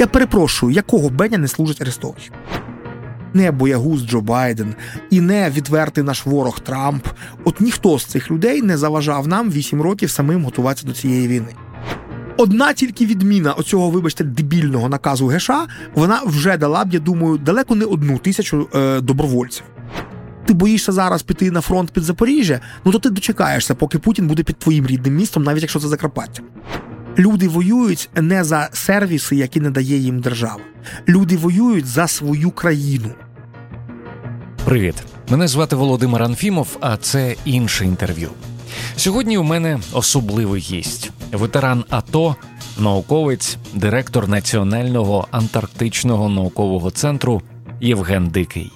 Я перепрошую, якого Беня не служить Арестович? Не боягуз Джо Байден і не відвертий наш ворог Трамп. От ніхто з цих людей не заважав нам вісім років самим готуватися до цієї війни. Одна тільки відміна оцього, вибачте, дебільного наказу ГШ, вона вже дала б, я думаю, далеко не одну тисячу е, добровольців. Ти боїшся зараз піти на фронт під Запоріжжя, ну то ти дочекаєшся, поки Путін буде під твоїм рідним містом, навіть якщо це Закарпаття. Люди воюють не за сервіси, які не дає їм держава. Люди воюють за свою країну. Привіт, мене звати Володимир Анфімов, а це інше інтерв'ю. Сьогодні у мене особливий гість, ветеран АТО, науковець, директор Національного антарктичного наукового центру Євген Дикий.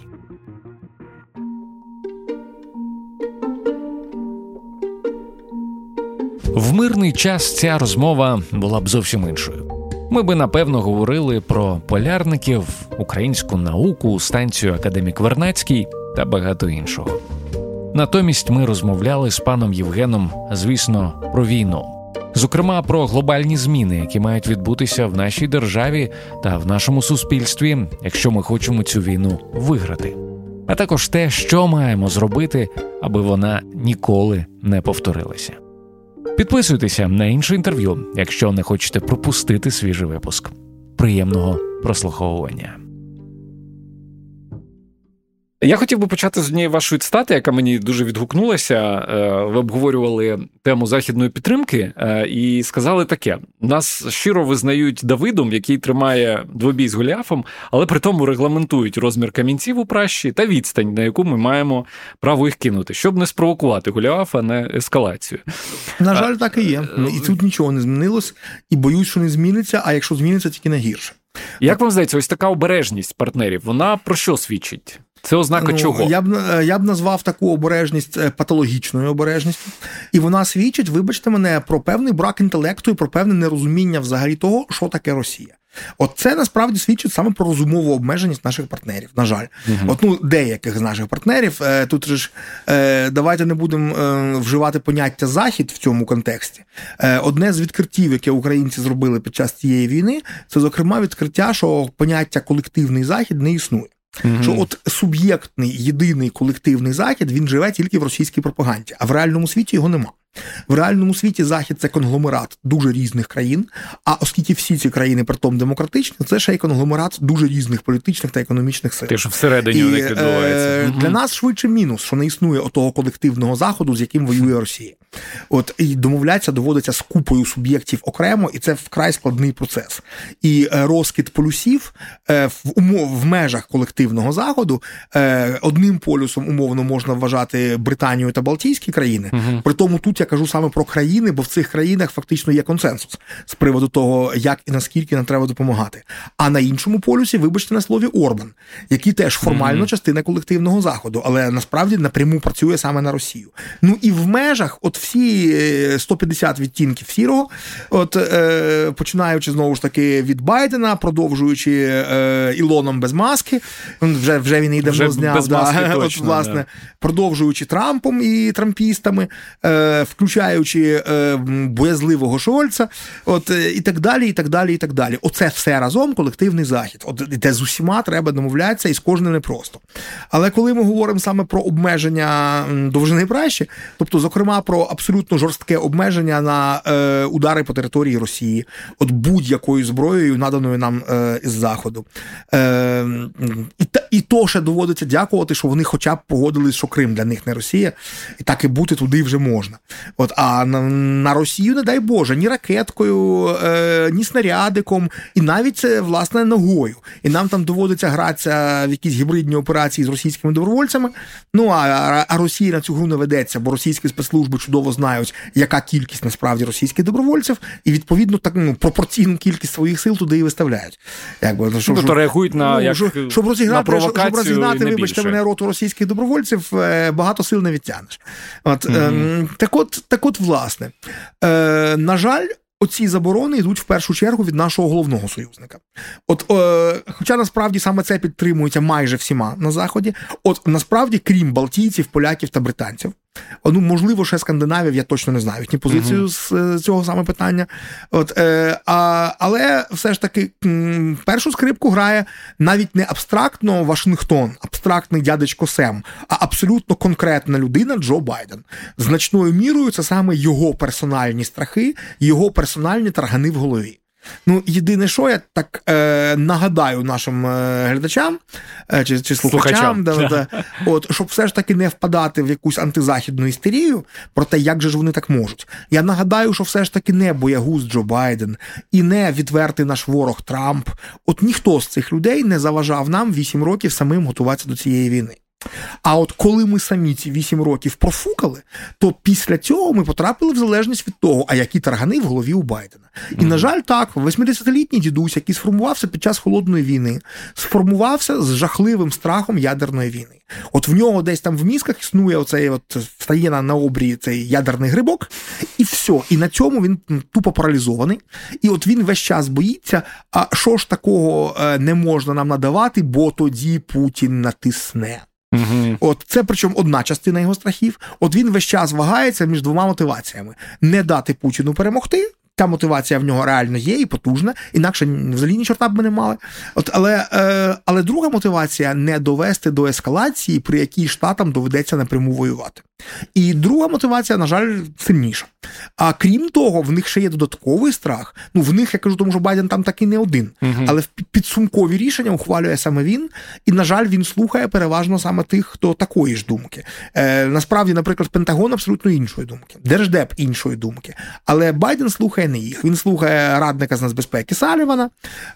В мирний час ця розмова була б зовсім іншою. Ми би напевно говорили про полярників, українську науку, станцію Академік Вернацький та багато іншого. Натомість ми розмовляли з паном Євгеном, звісно, про війну, зокрема про глобальні зміни, які мають відбутися в нашій державі та в нашому суспільстві, якщо ми хочемо цю війну виграти, а також те, що маємо зробити, аби вона ніколи не повторилася. Підписуйтеся на інше інтерв'ю, якщо не хочете пропустити свіжий випуск. Приємного прослуховування. Я хотів би почати з однієї вашої цитати, яка мені дуже відгукнулася. Е, ви обговорювали тему західної підтримки е, і сказали таке: нас щиро визнають Давидом, який тримає двобій з Голіафом, але при тому регламентують розмір камінців у пращі та відстань, на яку ми маємо право їх кинути, щоб не спровокувати Голіафа на ескалацію. На жаль, так і є. Е, і тут нічого не змінилось, і боюсь, що не зміниться. А якщо зміниться, тільки на гірше. Як вам здається, ось така обережність партнерів, вона про що свідчить? Це ознака ну, чого? Я б е, я б назвав таку обережність е, патологічною обережністю, і вона свідчить, вибачте мене, про певний брак інтелекту і про певне нерозуміння взагалі того, що таке Росія. От це насправді свідчить саме про розумову обмеженість наших партнерів. На жаль, угу. от ну деяких з наших партнерів. Е, тут же ж давайте не будемо вживати поняття захід в цьому контексті. Одне з відкриттів, яке українці зробили під час цієї війни, це зокрема відкриття, що поняття колективний захід не існує. Mm-hmm. Що от суб'єктний єдиний колективний захід він живе тільки в російській пропаганді, а в реальному світі його нема. В реальному світі захід це конгломерат дуже різних країн. А оскільки всі ці країни притом демократичні, це ще й конгломерат дуже різних політичних та економічних сил. Те, що всередині у них відбувається е, для нас швидше мінус, що не існує отого колективного заходу, з яким воює Росія. От і домовлятися доводиться з купою суб'єктів окремо, і це вкрай складний процес. І е, розкид полюсів е, в умов в межах колективного заходу одним полюсом умовно можна вважати Британію та Балтійські країни. Угу. При тому тут я кажу саме про країни, бо в цих країнах фактично є консенсус з приводу того, як і наскільки нам треба допомагати. А на іншому полюсі, вибачте на слові Орбан, який теж формально mm-hmm. частина колективного заходу, але насправді напряму працює саме на Росію. Ну і в межах, от всі 150 е, відтінків сірого, от е, починаючи знову ж таки від Байдена, продовжуючи е, Ілоном без маски, вже вже він і давно зняв без да, точно, от, власне, да. продовжуючи Трампом і трампістами. Е, включаючи е, боязливого Шольца, от е, і так далі, і так далі, і так далі. Оце все разом колективний захід, от де з усіма треба домовлятися, і з кожним непросто. Але коли ми говоримо саме про обмеження довжини пращі, тобто, зокрема, про абсолютно жорстке обмеження на е, удари по території Росії, от будь-якою зброєю, наданою нам е, із заходу, е, і і то ще доводиться дякувати, що вони, хоча б погодились, що Крим для них не Росія, і так і бути туди вже можна. От, А на, на Росію, не дай Боже, ні ракеткою, е, ні снарядиком, і навіть це власне ногою. І нам там доводиться гратися в якісь гібридні операції з російськими добровольцями. Ну а, а Росія на цю гру не ведеться, бо російські спецслужби чудово знають, яка кількість насправді російських добровольців, і відповідно так ну, пропорційну кількість своїх сил туди і виставляють. Якби ну, щоб, ну, реагують на ну, як, щоб розігнати, на щоб розігнати, вибачте мене роту російських добровольців, е, багато сил не відтягнеш. От mm-hmm. так, от так от, власне, е, на жаль, оці заборони йдуть в першу чергу від нашого головного союзника. От, е, Хоча насправді саме це підтримується майже всіма на Заході. От насправді, крім Балтійців, поляків та британців, Ну, можливо, ще Скандинавів, я точно не знаю їхню позицію uh-huh. з цього саме питання. От, е, а, Але все ж таки м, першу скрипку грає навіть не абстрактно Вашингтон, абстрактний дядечко Сем, а абсолютно конкретна людина Джо Байден. Значною мірою це саме його персональні страхи, його персональні таргани в голові. Ну, єдине, що я так е, нагадаю нашим е, глядачам е, чи чи слухачам, да, да, от, щоб все ж таки не впадати в якусь антизахідну істерію про те, як же ж вони так можуть. Я нагадаю, що все ж таки не боягуз Джо Байден і не відвертий наш ворог Трамп. От ніхто з цих людей не заважав нам 8 років самим готуватися до цієї війни. А от коли ми самі ці 8 років профукали, то після цього ми потрапили в залежність від того, а які таргани в голові у Байдена. І, mm-hmm. на жаль, так, 80-літній дідусь, який сформувався під час холодної війни, сформувався з жахливим страхом ядерної війни. От в нього десь там в мізках існує оцей, от стає на, на обрії цей ядерний грибок, і все. І на цьому він тупо паралізований. І от він весь час боїться, а що ж такого е, не можна нам надавати, бо тоді Путін натисне. Угу. От це причому одна частина його страхів. От він весь час вагається між двома мотиваціями: не дати Путіну перемогти. Та мотивація в нього реально є і потужна, інакше взагалі ні чорта б ми не мали. От, Але е, але друга мотивація не довести до ескалації, при якій штатам доведеться напряму воювати. І друга мотивація, на жаль, сильніша. А крім того, в них ще є додатковий страх. Ну, в них я кажу, тому що Байден там таки не один. uh Але в підсумкові рішення ухвалює саме він. І, на жаль, він слухає переважно саме тих, хто такої ж думки. Е, Насправді, наприклад, Пентагон абсолютно іншої думки, Держдеп іншої думки. Але Байден слухає не їх. Він слухає радника з нацбезпеки Салівана,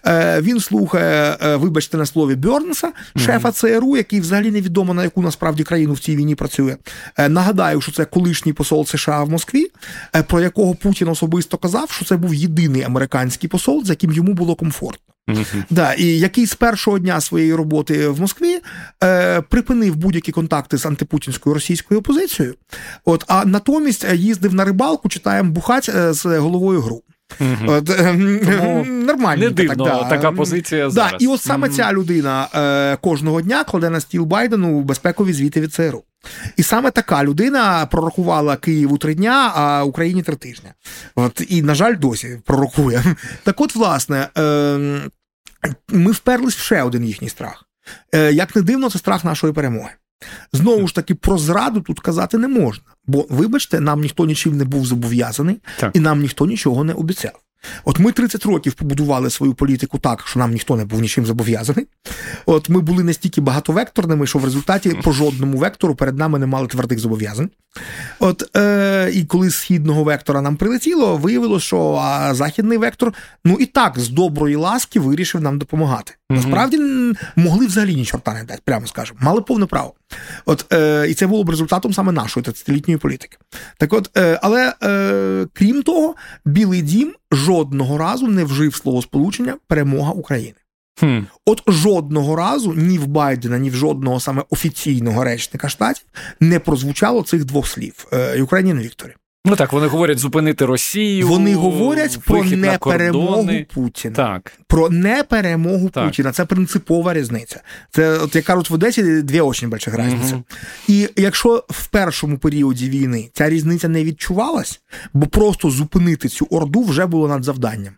е, він слухає, е, вибачте, на слові Бьорнса, шефа ЦРУ, який взагалі невідомо на яку насправді країну в цій війні працює. Е, Нагадаю, що це колишній посол США в Москві, про якого Путін особисто казав, що це був єдиний американський посол, з яким йому було комфортно. Да, І який з першого дня своєї роботи в Москві е, припинив будь-які контакти з антипутінською російською опозицією. От, а натомість е, їздив на рибалку, читаємо бухать е, з головою гру. Угу. От, Тому Нормально. Не дивно, так, да. така позиція. Да, зараз. І от саме угу. ця людина е, кожного дня кладе на стіл Байдену безпекові звіти від ЦРУ. І саме така людина прорахувала Києву три дня, а Україні три тижні. От, І, на жаль, досі пророкує. Так от, власне, е, ми вперлись в ще один їхній страх. Е, Як не дивно, це страх нашої перемоги. Знову ж таки, про зраду тут казати не можна. Бо, вибачте, нам ніхто нічим не був зобов'язаний, так. і нам ніхто нічого не обіцяв. От ми 30 років побудували свою політику так, що нам ніхто не був нічим зобов'язаний. От ми були настільки багатовекторними, що в результаті по жодному вектору перед нами не мали твердих зобов'язань. От е, і коли з східного вектора нам прилетіло, виявилося, що а, західний вектор, ну і так з доброї ласки вирішив нам допомагати. Насправді могли взагалі ні чорта не дати, прямо скажемо, мали повне право. От е, і це було б результатом саме нашої 30-літньої політики. Так, от, е, але е, крім того, Білий Дім жодного разу не вжив словосполучення перемога України. Хм. От жодного разу ні в Байдена, ні в жодного саме офіційного речника штатів не прозвучало цих двох слів Ukrainian Victory. Ну так, вони говорять зупинити Росію. Вони говорять про неперемогу Путіна. Так. Про неперемогу так. Путіна. Це принципова різниця. Це, от як кажуть в Одесі, дві дуже великих різниці. Угу. І якщо в першому періоді війни ця різниця не відчувалась, бо просто зупинити цю орду вже було надзавданням.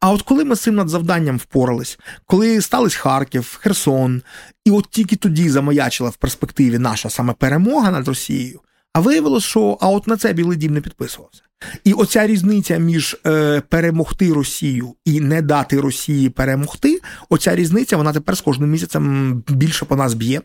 А от коли ми з цим надзавданням впорались, коли стались Харків, Херсон, і от тільки тоді замаячила в перспективі наша саме перемога над Росією, а виявилось, що а от на це Білий Дім не підписувався. І оця різниця між е, перемогти Росію і не дати Росії перемогти, оця різниця вона тепер з кожним місяцем більше по нас б'є.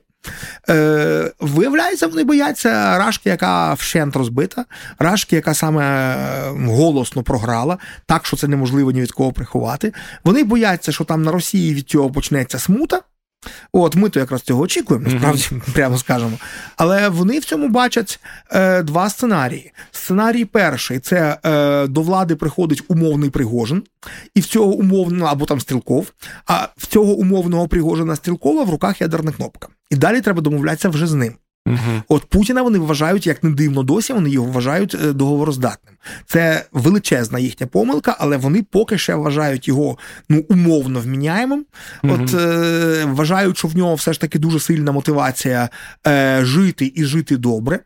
Е, Виявляється, вони бояться рашки, яка вщент розбита, рашки, яка саме е, голосно програла, так що це неможливо ні від кого приховати. Вони бояться, що там на Росії від цього почнеться смута. От ми то якраз цього очікуємо, насправді mm-hmm. прямо скажемо. Але вони в цьому бачать е, два сценарії. Сценарій перший це е, до влади приходить умовний Пригожин, і в цього умовного або там стрілков, а в цього умовного Пригожина Стрілкова в руках ядерна кнопка. І далі треба домовлятися вже з ним. Угу. От Путіна вони вважають, як не дивно досі, вони його вважають е, договороздатним. Це величезна їхня помилка, але вони поки ще вважають його ну умовно вміняємим. Угу. От е, вважають, що в нього все ж таки дуже сильна мотивація е, жити і жити добре.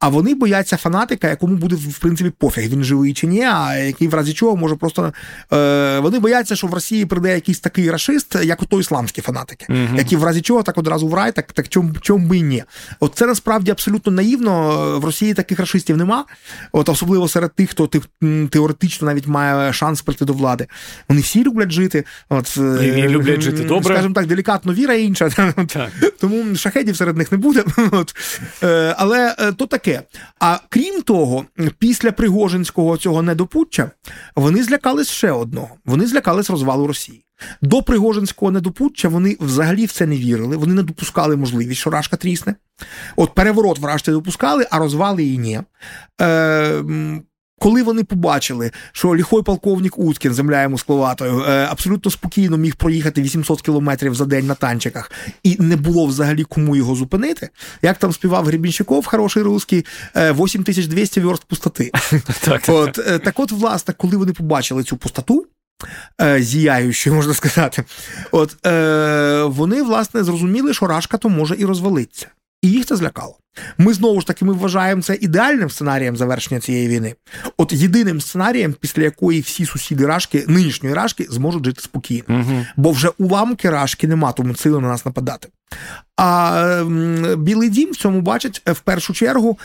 А вони бояться фанатика, якому буде в принципі пофіг, він живий чи ні, а який в разі чого може просто е, вони бояться, що в Росії прийде якийсь такий рашист, як ото ісламські фанатики, uh-huh. які в разі чого так одразу в рай, так так чому чом би і ні. От це насправді абсолютно наївно. В Росії таких рашистів нема, от особливо серед тих, хто теоретично навіть має шанс прийти до влади. Вони всі люблять жити. От і, і люблять жити добре. Скажімо так, делікатно віра інша. Так. Тому шахедів серед них не буде. От. Е, але е, то таке. А крім того, після Пригожинського цього недопуття вони злякались ще одного. Вони злякались розвалу Росії. До Пригожинського недопуття вони взагалі в це не вірили. Вони не допускали можливість, що Рашка трісне. От переворот вражти допускали, а розвали її ні. Е, коли вони побачили, що ліхой полковник Уткін, земля йому скловатою, е, абсолютно спокійно міг проїхати 800 кілометрів за день на танчиках, і не було взагалі кому його зупинити, як там співав Гребінщиков, хороший русський, 8200 верст пустоти. От, е, так от, власне, коли вони побачили цю пустоту, е, зіяючу, можна сказати, от, вони, власне, зрозуміли, що Рашка то може і розвалиться. І їх це злякало. Ми знову ж таки ми вважаємо це ідеальним сценарієм завершення цієї війни. От єдиним сценарієм, після якої всі сусіди Рашки, нинішньої Рашки, зможуть жити спокійно. Угу. Бо вже уламки Рашки нема, тому сили на нас нападати. А Білий Дім в цьому бачить в першу чергу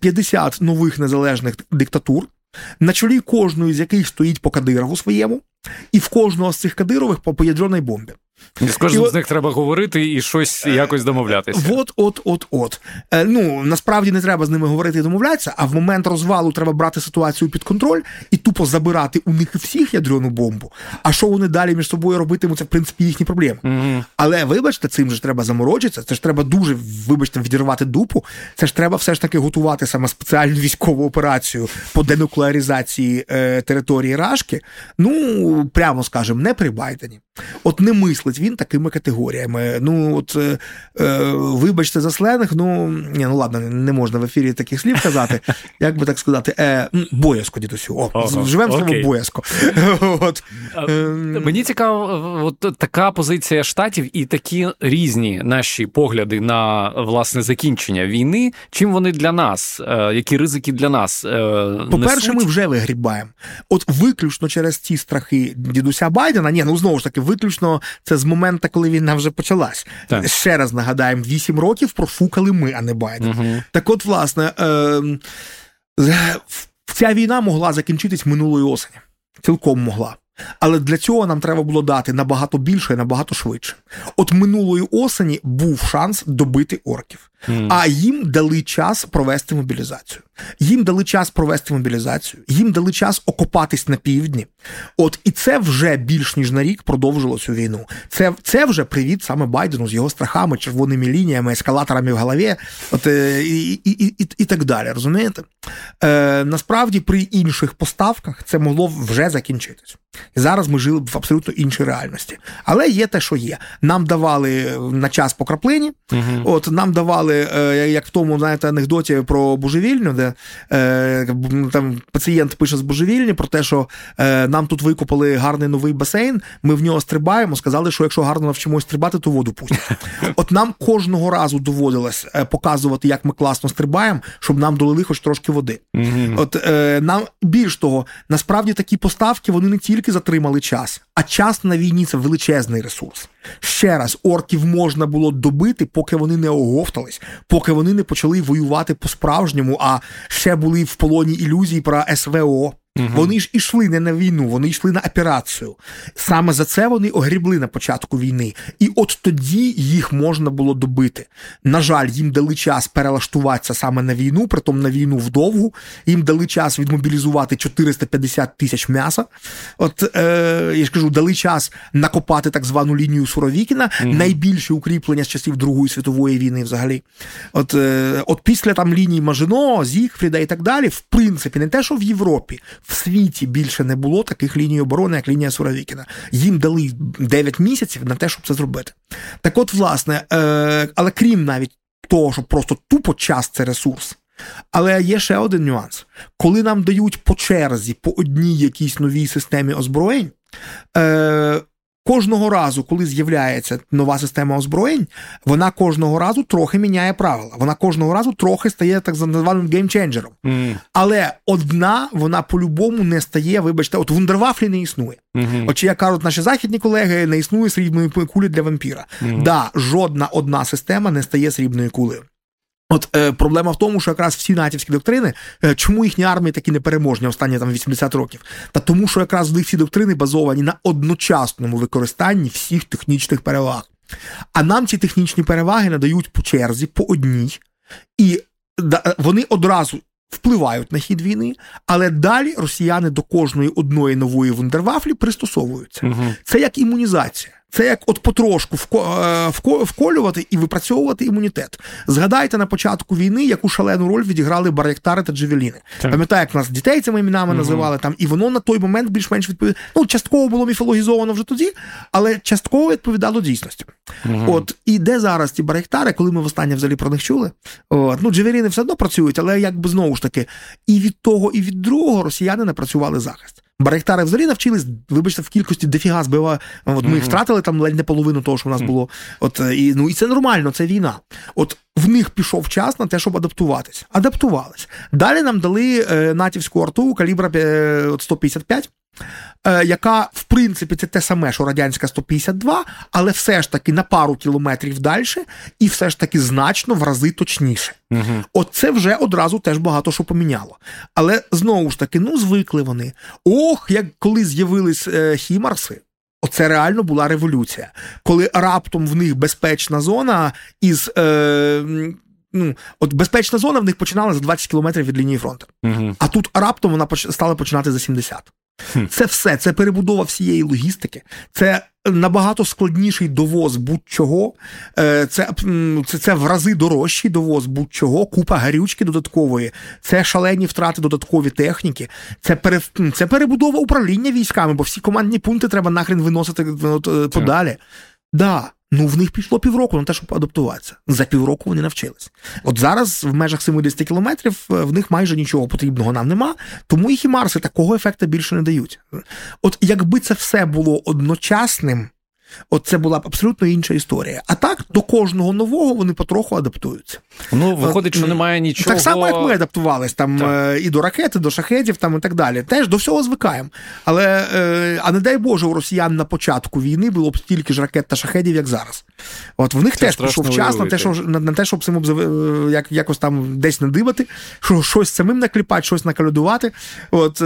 50 е, нових незалежних диктатур, на чолі кожної з яких стоїть по Кадирову своєму, і в кожного з цих Кадирових по ядерній бомбі. З кожним з них треба говорити і щось якось домовлятися. От, от, от, от. Е, ну насправді не треба з ними говорити і домовлятися, а в момент розвалу треба брати ситуацію під контроль і тупо забирати у них всіх ядерну бомбу. А що вони далі між собою робитимуть, це в принципі їхні проблеми. Угу. Але вибачте, цим же треба заморочитися. Це ж треба дуже, вибачте, відірвати дупу. Це ж треба все ж таки готувати саме спеціальну військову операцію по денуклеаризації е, території Рашки. Ну прямо скажемо, не при Байдені. От не мислить він такими категоріями. Ну, от, е, е, вибачте за сленг, ну ні, ну ладно, не можна в ефірі таких слів казати. Як би так сказати, е, боязко, дідусю. О, Ого, живемо слово боязко. От. Мені цікаво, от така позиція штатів і такі різні наші погляди на власне закінчення війни. Чим вони для нас? Е, які ризики для нас? Е, По-перше, ми вже вигрібаємо. От виключно через ці страхи дідуся Байдена, ні, ну знову ж таки, виключно це з моменту, коли війна вже почалась. Так. Ще раз нагадаємо, 8 років профукали ми, а не Байден. Угу. Так от, власне, е, ця війна могла закінчитись минулої осені. Цілком могла. Але для цього нам треба було дати набагато більше і набагато швидше. От минулої осені був шанс добити орків, mm. а їм дали час провести мобілізацію. Їм дали час провести мобілізацію, їм дали час окопатись на півдні. От і це вже більш ніж на рік продовжило цю війну. Це це вже привіт саме Байдену з його страхами, червоними лініями, ескалаторами в голові, от е, і і, і, і, і так далі. Розумієте? Е, Насправді при інших поставках це могло вже закінчитись. І зараз ми жили б в абсолютно іншій реальності. Але є те, що є. Нам давали на час по краплині, угу. от нам давали, е, як в тому знаєте, анекдоті про божевільню, де е, там пацієнт пише з божевільні про те, що е, нам тут викопали гарний новий басейн, ми в нього стрибаємо, сказали, що якщо гарно навчимось стрибати, то воду пустять. От нам кожного разу доводилось показувати, як ми класно стрибаємо, щоб нам долили хоч трошки води. От нам більш того, насправді такі поставки вони не тільки затримали час, а час на війні це величезний ресурс. Ще раз, орків можна було добити, поки вони не оговтались, поки вони не почали воювати по-справжньому, а ще були в полоні ілюзій про СВО. Угу. Вони ж ішли не на війну, вони йшли на операцію. Саме за це вони огрібли на початку війни. І от тоді їх можна було добити. На жаль, їм дали час перелаштуватися саме на війну, притом на війну вдовгу. Їм дали час відмобілізувати 450 тисяч м'яса. От е, я ж кажу, дали час накопати так звану лінію Суровікіна, угу. найбільше укріплення з часів Другої світової війни, взагалі. От е, от після там лінії Мажино, Зігфріда і так далі, в принципі, не те, що в Європі в світі більше не було таких ліній оборони, як лінія Суровікіна. Їм дали 9 місяців на те, щоб це зробити. Так от, власне, е, але крім навіть того, що просто тупо час це ресурс. Але є ще один нюанс: коли нам дають по черзі по одній якійсь новій системі озброєнь, е, кожного разу, коли з'являється нова система озброєнь, вона кожного разу трохи міняє правила. Вона кожного разу трохи стає так званим геймченджером. Mm. Але одна вона по-любому не стає, вибачте, от вундервафлі не існує. Mm-hmm. От чи як кажуть наші західні колеги, не існує срібної кулі для вампіра. Mm-hmm. Да, жодна одна система не стає срібною кулею. От е, проблема в тому, що якраз всі натівські доктрини, е, чому їхні армії такі непереможні останні там 80 років? Та тому, що якраз в них всі доктрини базовані на одночасному використанні всіх технічних переваг. А нам ці технічні переваги надають по черзі, по одній, і да, вони одразу впливають на хід війни, але далі росіяни до кожної одної нової вундервафлі пристосовуються. Угу. Це як імунізація. Це як от потрошку е, вколювати і випрацьовувати імунітет. Згадайте на початку війни, яку шалену роль відіграли Бар'єктари та Джевеліни. Пам'ятаю, як нас дітей цими іменами угу. називали там, і воно на той момент більш-менш відповідало. Ну, частково було міфологізовано вже тоді, але частково відповідало дійсності. Угу. От і де зараз ті Бар'єктари, коли ми востаннє взагалі про них чули? От, Ну, Джевеліни все одно працюють, але якби знову ж таки, і від того, і від другого росіяни не працювали захист. Баректари взагалі навчились, вибачте, в кількості дефіга збива. От ми втратили там ледь не половину того, що в нас було. От і ну і це нормально, це війна. От в них пішов час на те, щоб адаптуватись. Адаптувались. Далі нам дали е, натівську арту калібра е, 155. Е, яка, в принципі, це те саме, що радянська 152, але все ж таки на пару кілометрів далі, і все ж таки значно в рази точніше. Угу. От це вже одразу теж багато що поміняло. Але знову ж таки, ну звикли вони. Ох, як коли з'явились е, хімарси. Оце реально була революція, коли раптом в них безпечна зона із. Е, ну, От безпечна зона в них починала за 20 кілометрів від лінії фронту. Угу. А тут раптом вона стала починати за 70. Це все, це перебудова всієї логістики, це набагато складніший довоз будь-чого, е, це це, це в рази дорожчий довоз будь-чого, купа гарючки додаткової, це шалені втрати додаткові техніки, це пере, це перебудова управління військами, бо всі командні пункти треба нахрен виносити е, подалі. Да, Ну, в них пішло півроку на те, щоб адаптуватися. За півроку вони навчились. От зараз в межах 70 кілометрів е, в них майже нічого потрібного нам нема, тому їх і Марси такого ефекту більше не дають. От якби це все було одночасним. От це була б абсолютно інша історія. А так до кожного нового вони потроху адаптуються. Ну виходить, що немає нічого. Так само, як ми адаптувались там так. Е, і до ракети, до шахетів там і так далі. Теж до всього звикаємо. Але е, а не дай Боже, у росіян на початку війни було б стільки ж ракет та шахетів, як зараз. От в них це теж пішов час на те, що на, на те, щоб цим е, як, якось там десь надибати, що щось самим накліпати, щось накалюдувати. От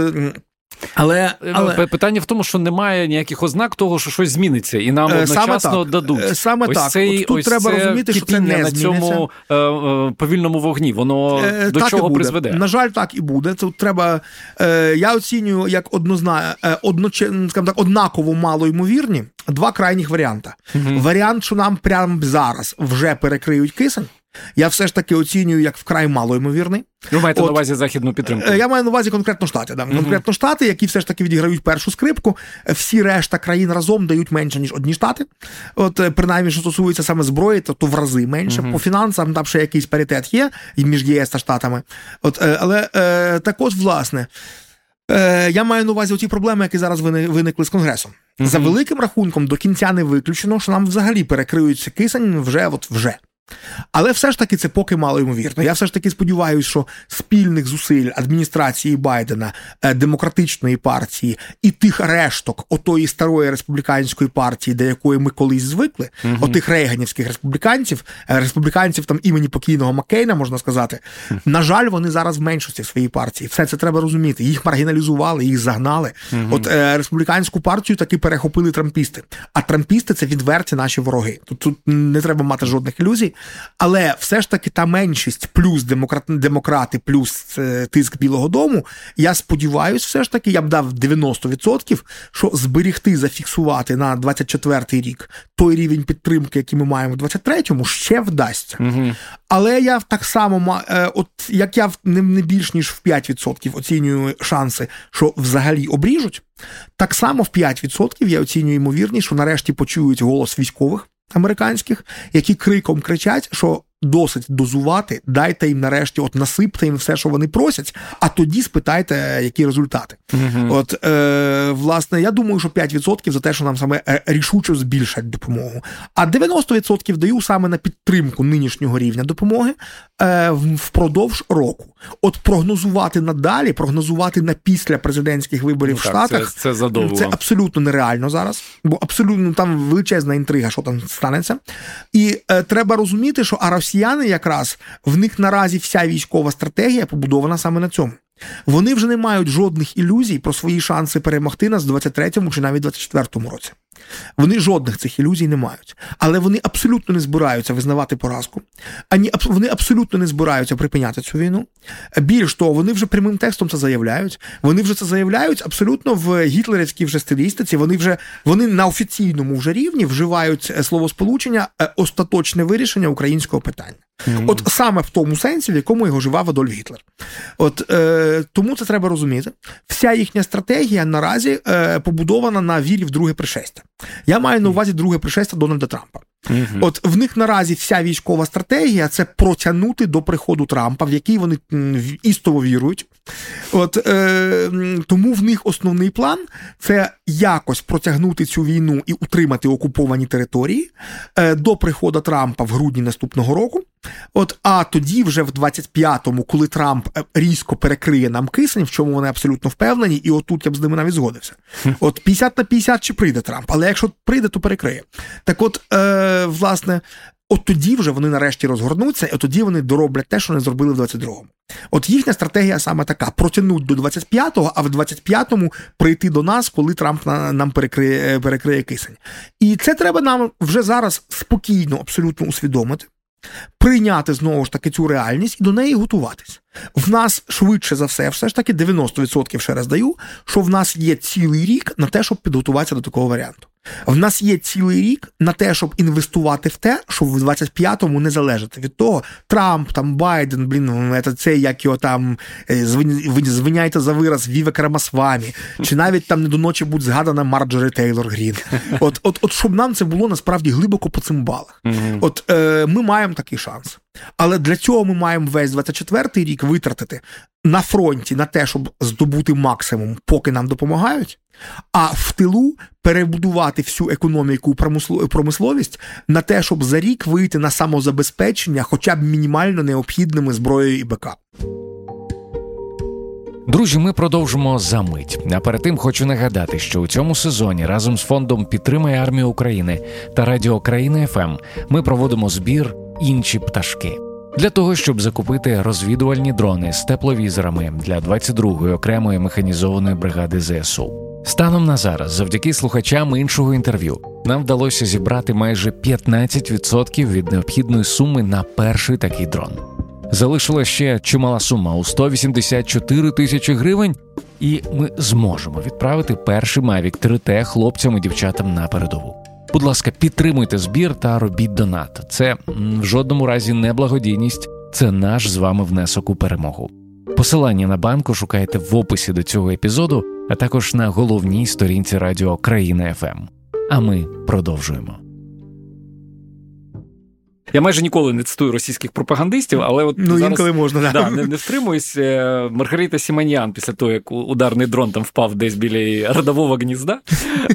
але, але питання в тому, що немає ніяких ознак того, що щось зміниться, і нам одночасно саме дадуть. Саме ось так. Цей, От тут ось треба розуміти, що це не на цьому е, е, повільному вогні. Воно е, до чого призведе? На жаль, так і буде. Тут треба. Е, я оцінюю як однозна, е, скажімо так, однаково мало ймовірні два крайніх варіанти. Угу. Варіант, що нам прямо зараз вже перекриють кисень. Я все ж таки оцінюю як вкрай мало ймовірний. Ви маєте От, на увазі західну підтримку? Е, я маю на увазі конкретно штати. Да. Конкретно mm-hmm. штати, які все ж таки відіграють першу скрипку. Всі решта країн разом дають менше, ніж одні штати. От, е, принаймні, що стосується саме зброї, то, то в рази менше. Mm-hmm. По фінансам там ще якийсь паритет є між ЄС та Штатами. От, е, Але так от, власне. Я маю на увазі ті проблеми, які зараз виникли з Конгресом. Mm-hmm. За великим рахунком, до кінця не виключено, що нам взагалі перекриються кисень вже от вже. Але все ж таки це поки мало ймовірно. Я все ж таки сподіваюся, що спільних зусиль адміністрації Байдена, е, демократичної партії і тих решток отої старої республіканської партії, до якої ми колись звикли, угу. отих рейганівських республіканців, е, республіканців там імені покійного Маккейна, можна сказати. Угу. На жаль, вони зараз в меншості в своїй партії. Все це треба розуміти. Їх маргіналізували, їх загнали. Угу. От е, республіканську партію таки перехопили трампісти. А трампісти це відверті наші вороги. Тут, тут не треба мати жодних ілюзій. Але все ж таки та меншість, плюс демократи, демократи, плюс е, тиск Білого Дому. Я сподіваюся, все ж таки, я б дав 90%, що зберігти, зафіксувати на 24-й рік той рівень підтримки, який ми маємо в 23-му, ще вдасться. Угу. Але я так само е, от як я не більш ніж в 5% оцінюю шанси, що взагалі обріжуть. Так само в 5% я оцінюю ймовірність, що нарешті почують голос військових американських, які криком кричать, що досить дозувати, дайте їм нарешті, от насипте їм все, що вони просять, а тоді спитайте, які результати. uh От е, власне, я думаю, що 5% за те, що нам саме е, рішуче збільшать допомогу. А 90% даю саме на підтримку нинішнього рівня допомоги е, впродовж року. От прогнозувати надалі, прогнозувати на після президентських виборів ну, в Штатах це, це задовго. Це абсолютно нереально зараз, бо абсолютно там величезна інтрига, що там станеться. І е, треба розуміти, що а росіяни якраз в них наразі вся військова стратегія побудована саме на цьому. Вони вже не мають жодних ілюзій про свої шанси перемогти нас в 23-му чи навіть 24-му році. Вони жодних цих ілюзій не мають, але вони абсолютно не збираються визнавати поразку, ані вони абсолютно не збираються припиняти цю війну. Більш того, вони вже прямим текстом це заявляють. Вони вже це заявляють абсолютно в гітлерівській вже стилістиці. Вони вже вони на офіційному вже рівні вживають е, словосполучення е, остаточне вирішення українського питання. Mm-hmm. От саме в тому сенсі, в якому його живав Адольф Гітлер. От е, тому це треба розуміти. Вся їхня стратегія наразі е, побудована на вірі в друге пришестя. Я маю на увазі друге пришестя Дональда Трампа. Mm-hmm. От в них наразі вся військова стратегія це протягнути до приходу Трампа, в який вони істово вірують. От е, тому в них основний план це якось протягнути цю війну і утримати окуповані території е, до приходу Трампа в грудні наступного року. От, а тоді, вже в 25-му, коли Трамп е, різко перекриє нам кисень, в чому вони абсолютно впевнені, і отут я б з ними навіть згодився. От 50 на 50 чи прийде Трамп, але якщо прийде, то перекриє. Так, от, е, власне, от тоді вже вони нарешті розгорнуться, і от тоді вони дороблять те, що не зробили в 22-му. От їхня стратегія саме така: протягнуть до 25-го, а в 25-му прийти до нас, коли Трамп нам перекриє, перекриє кисень. І це треба нам вже зараз спокійно, абсолютно усвідомити прийняти знову ж таки цю реальність і до неї готуватись. В нас швидше за все, все ж таки 90% ще раз даю, що в нас є цілий рік на те, щоб підготуватися до такого варіанту. В нас є цілий рік на те, щоб інвестувати в те, щоб в 25-му не залежати від того, Трамп, там Байден, блін, це як його там е, звиняйте за вираз Віве Карамасвамі, чи навіть там не до ночі буде згадана Марджори Тейлор Грін. От, от, от щоб нам це було насправді глибоко по цим балах. От е, ми маємо такий шанс. Але для цього ми маємо весь 24-й рік витратити на фронті на те, щоб здобути максимум, поки нам допомагають, а в тилу перебудувати всю економіку промисловість на те, щоб за рік вийти на самозабезпечення, хоча б мінімально необхідними зброєю і БК. Друзі, ми продовжимо за мить. А перед тим хочу нагадати, що у цьому сезоні разом з фондом Підтримай армію України та Радіо Країна ФМ ми проводимо збір інші пташки. Для того щоб закупити розвідувальні дрони з тепловізорами для 22-ї окремої механізованої бригади ЗСУ. Станом на зараз, завдяки слухачам іншого інтерв'ю, нам вдалося зібрати майже 15% від необхідної суми на перший такий дрон. Залишила ще чимала сума у 184 тисячі гривень, і ми зможемо відправити перший Mavic 3T хлопцям і дівчатам на передову. Будь ласка, підтримуйте збір та робіть донат. Це в жодному разі не благодійність, це наш з вами внесок у перемогу. Посилання на банку шукайте в описі до цього епізоду, а також на головній сторінці радіо Країна ФМ. А ми продовжуємо. Я майже ніколи не цитую російських пропагандистів, але от ну, зараз інколи можна да. Да, не, не втримуюсь. Е, Маргарита Сіманян, після того, як ударний дрон там впав десь біля родового гнізда,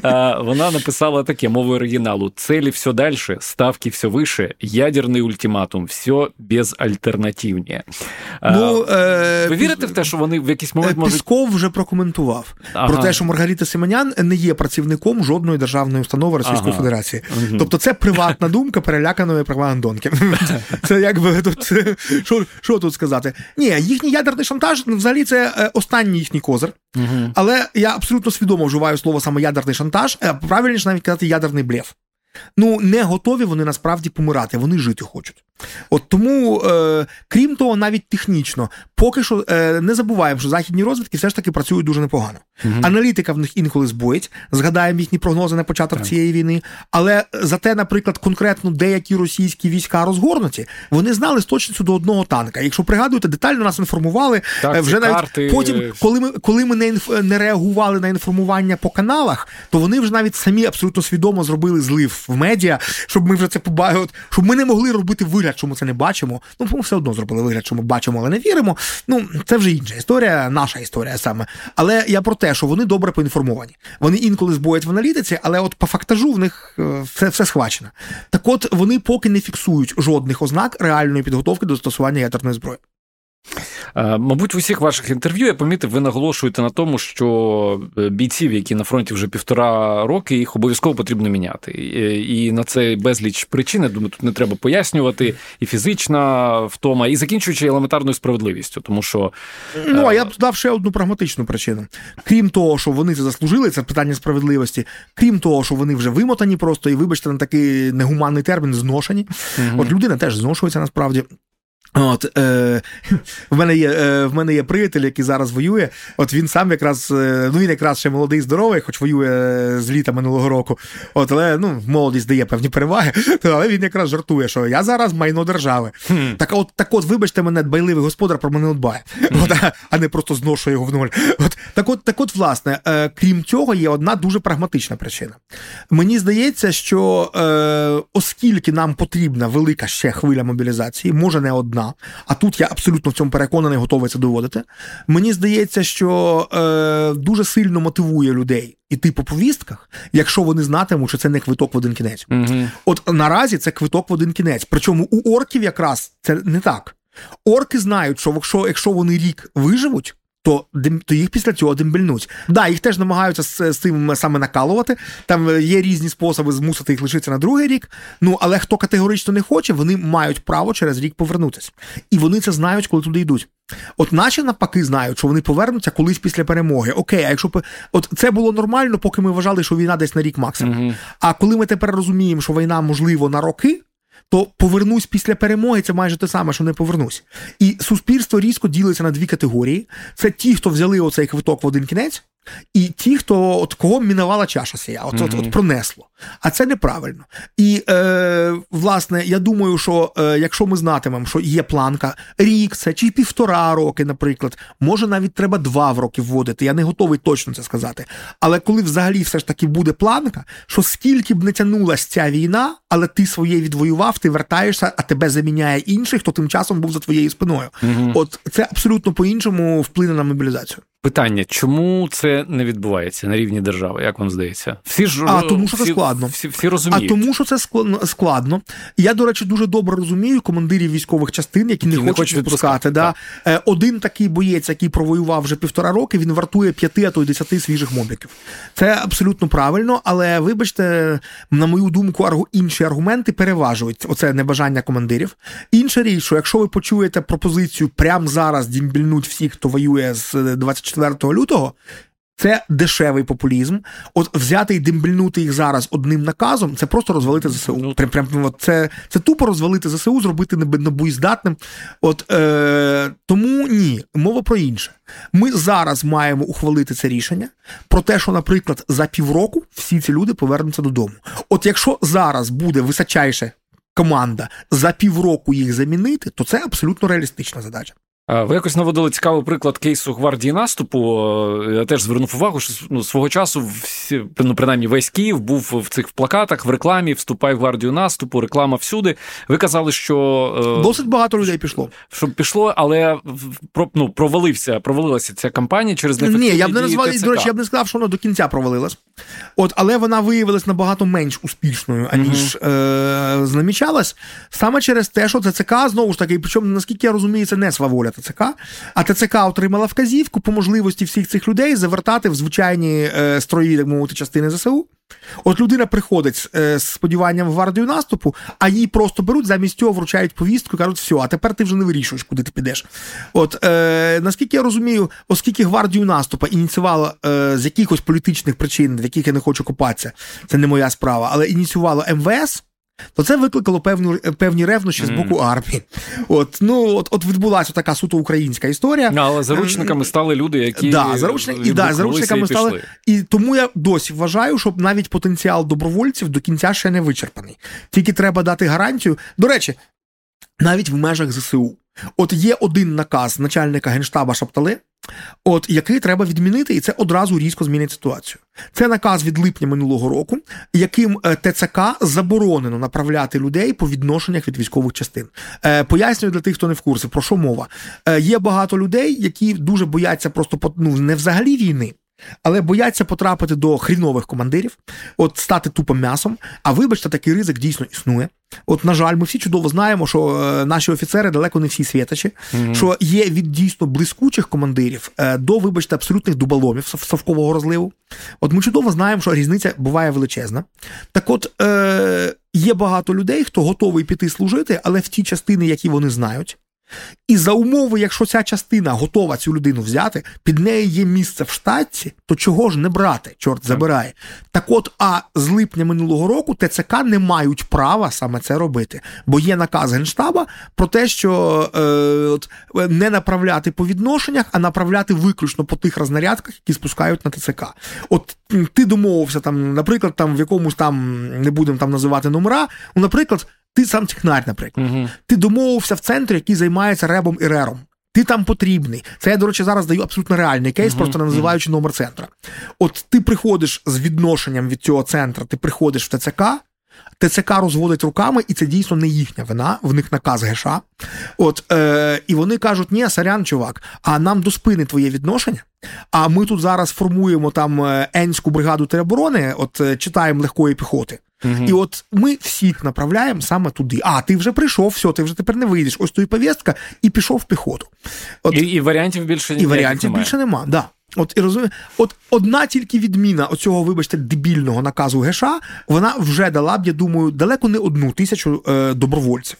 е, вона написала таке мовою оригіналу: целі все далі, ставки все вище, ядерний ультиматум, все безальтернативні. Е, ну, Ви вірите в те, що вони в якийсь момент можуть... Пісков вже прокоментував ага. про те, що Маргарита Сіманян не є працівником жодної державної установи Російської ага. Федерації. Угу. Тобто, це приватна думка переляканої пропагандистів. Донки. Це якби тут що що тут сказати? Ні, їхній ядерний шантаж взагалі це е, останній їхній козир. Але я абсолютно свідомо вживаю слово саме ядерний шантаж, е, правильніше навіть казати ядерний блеф. Ну, не готові вони насправді помирати, вони жити хочуть. От тому, е, крім того, навіть технічно, поки що е, не забуваємо, що західні розвідки все ж таки працюють дуже непогано. Угу. Аналітика в них інколи збоїть, згадаємо їхні прогнози на початок так. цієї війни. Але зате, наприклад, конкретно деякі російські війська розгорнуті, вони знали з точністю до одного танка. Якщо пригадуєте, детально нас інформували так, е, вже навіть карти... потім, коли ми коли ми не інф... не реагували на інформування по каналах, то вони вже навіть самі абсолютно свідомо зробили злив в медіа, щоб ми вже це побачили, щоб ми не могли робити вигляд вигляд, що ми це не бачимо. Ну, ми все одно зробили вигляд, що ми бачимо, але не віримо. Ну, це вже інша історія, наша історія саме. Але я про те, що вони добре поінформовані. Вони інколи збоять в аналітиці, але от по фактажу в них е, все все схвачено. Так от вони поки не фіксують жодних ознак реальної підготовки до застосування ядерної зброї. Е, мабуть, в усіх ваших інтерв'ю я помітив, ви наголошуєте на тому, що е, бійців, які на фронті вже півтора роки, їх обов'язково потрібно міняти. І на це безліч причин, я думаю, тут не треба пояснювати, і фізична втома, і закінчуючи елементарною справедливістю, тому що ну а я б дав ще одну прагматичну причину. Крім того, що вони це заслужили, це питання справедливості. Крім того, що вони вже вимотані просто і, вибачте, на такий негуманний термін зношені. Угу. От людина теж зношується насправді. От, е, В мене є е, в мене є приятель, який зараз воює. От він сам якраз е, ну він якраз ще молодий, здоровий, хоч воює з літа минулого року. От, Але ну, молодість дає певні переваги. Але він якраз жартує, що я зараз майно держави. Mm. Так от, так от, вибачте, мене дбайливий господар про мене дбає, mm. от, а, а не просто зношує його в нуль. От, Так от, так от, власне, е, крім цього, є одна дуже прагматична причина. Мені здається, що е, оскільки нам потрібна велика ще хвиля мобілізації, може не одна одна. А тут я абсолютно в цьому переконаний, готовий це доводити. Мені здається, що е, дуже сильно мотивує людей іти по повістках, якщо вони знатимуть, що це не квиток в один кінець. Угу. От наразі це квиток в один кінець. Причому у орків якраз це не так. Орки знають, що якщо вони рік виживуть то то їх після цього дембельнуть. Да, їх теж намагаються з, з цим саме накалувати. Там є різні способи змусити їх лишитися на другий рік. Ну але хто категорично не хоче, вони мають право через рік повернутися. І вони це знають, коли туди йдуть. От наші навпаки знають, що вони повернуться колись після перемоги. Окей, а якщо от це було нормально, поки ми вважали, що війна десь на рік максимум. Uh-huh. А коли ми тепер розуміємо, що війна можливо на роки то повернусь після перемоги це майже те саме, що не повернусь. І суспільство різко ділиться на дві категорії: це ті, хто взяли оцей квиток в один кінець, і ті, хто от кого мінувала чаша сія, от, mm-hmm. от, от пронесло. А це неправильно. І е, власне, я думаю, що е, якщо ми знатимемо, що є планка рік, це чи півтора роки, наприклад, може навіть треба два в роки вводити. Я не готовий точно це сказати. Але коли взагалі все ж таки буде планка, що скільки б не тянулась ця війна, але ти своє відвоював, ти вертаєшся, а тебе заміняє інший, хто тим часом був за твоєю спиною. Mm-hmm. От це абсолютно по-іншому вплине на мобілізацію. Питання, чому це не відбувається на рівні держави, як вам здається? Всі ж а тому, що це складно. Всі, всі розуміють. А тому, що це складно. Я, до речі, дуже добре розумію командирів військових частин, які, які не, хочуть відпускати. Да. Так. Е, один такий боєць, який провоював вже півтора роки, він вартує п'яти, а то й десяти свіжих мобіків. Це абсолютно правильно, але вибачте, на мою думку, інші аргументи переважують оце небажання командирів. Інша річ, що якщо ви почуєте пропозицію прямо зараз дімбільнуть всіх, хто воює з 24 24 лютого. Це дешевий популізм. От взяти і дембельнути їх зараз одним наказом це просто розвалити ЗСУ. Ну, прям, прям, Це це тупо розвалити ЗСУ, зробити небоєздатним. От е, Тому ні, мова про інше. Ми зараз маємо ухвалити це рішення про те, що, наприклад, за півроку всі ці люди повернуться додому. От якщо зараз буде височайша команда за півроку їх замінити, то це абсолютно реалістична задача. Ви якось наводили цікавий приклад кейсу гвардії наступу. Я теж звернув увагу, що ну, свого часу всі, ну, принаймні весь Київ був в цих плакатах, в рекламі Вступай в гвардію наступу, реклама всюди. Ви казали, що е, досить багато людей пішло. Що пішло, але ну, провалився, провалилася ця кампанія через Ні, я б не назвав, до речі, я б не сказав, що вона до кінця провалилась. От, але вона виявилась набагато менш успішною, аніж угу. е, знамічалась, саме через те, що ЦЦК знову ж таки, причому наскільки я розумію, це не сваволя. ТЦК, а ТЦК отримала вказівку по можливості всіх цих людей завертати в звичайні е, строї, так мовити, частини ЗСУ. От людина приходить е, з сподіванням в гвардію наступу, а її просто беруть, замість цього вручають повістку і кажуть, все, а тепер ти вже не вирішуєш, куди ти підеш. От е, наскільки я розумію, оскільки гвардію наступу ініціювало е, з якихось політичних причин, в яких я не хочу купатися, це не моя справа, але ініціювало МВС то це викликало певні певні ревнощі mm. з боку армії. От ну от от відбулася така суто українська історія. Але заручниками стали люди, які да, заручник, і, да, заручниками і стали. І тому я досі вважаю, що навіть потенціал добровольців до кінця ще не вичерпаний. Тільки треба дати гарантію. До речі, навіть в межах ЗСУ. От є один наказ начальника генштаба Шаптали, от який треба відмінити, і це одразу різко змінить ситуацію. Це наказ від липня минулого року, яким е, ТЦК заборонено направляти людей по відношеннях від військових частин. Е, пояснюю для тих, хто не в курсі, про що мова. Е, є багато людей, які дуже бояться просто ну, не взагалі війни. Але бояться потрапити до хрінових командирів, от стати тупим м'ясом. А вибачте, такий ризик дійсно існує. От, на жаль, ми всі чудово знаємо, що е, наші офіцери далеко не всі святачі, mm-hmm. що є від дійсно блискучих командирів е, до, вибачте, абсолютних дуболомів совкового розливу. От ми чудово знаємо, що різниця буває величезна. Так от е, є багато людей, хто готовий піти служити, але в ті частини, які вони знають. І за умови, якщо ця частина готова цю людину взяти, під нею є місце в штатці, то чого ж не брати, чорт забирає. Так от, а з липня минулого року ТЦК не мають права саме це робити, бо є наказ Генштаба про те, що е, от, не направляти по відношеннях, а направляти виключно по тих рознарядках, які спускають на ТЦК. От ти домовився там, наприклад, там в якомусь там не будемо там називати номера, ну, наприклад. Ти сам технар, наприклад. Угу. Ти домовився в центрі, який займається ребом і рером. Ти там потрібний. Це я, до речі, зараз даю абсолютно реальний кейс, uh-huh, просто не називаючи uh-huh. номер центра. От ти приходиш з відношенням від цього центра, ти приходиш в ТЦК, ТЦК розводить руками, і це дійсно не їхня вина, в них наказ ГШ. От, е, І вони кажуть: ні, сорян, чувак, а нам до спини твоє відношення. А ми тут зараз формуємо там е, Енську бригаду тероборони, от е, читаємо легкої піхоти. Угу. І от ми всіх направляємо саме туди. А ти вже прийшов, все, ти вже тепер не вийдеш. Ось тобі повістка, і пішов в піхоту. От, І і варіантів більше немає. І варіантів немає. більше нема. Да. От і розумію, от одна тільки відміна оцього, вибачте, дебільного наказу ГШ, вона вже дала б, я думаю, далеко не одну тисячу е, добровольців,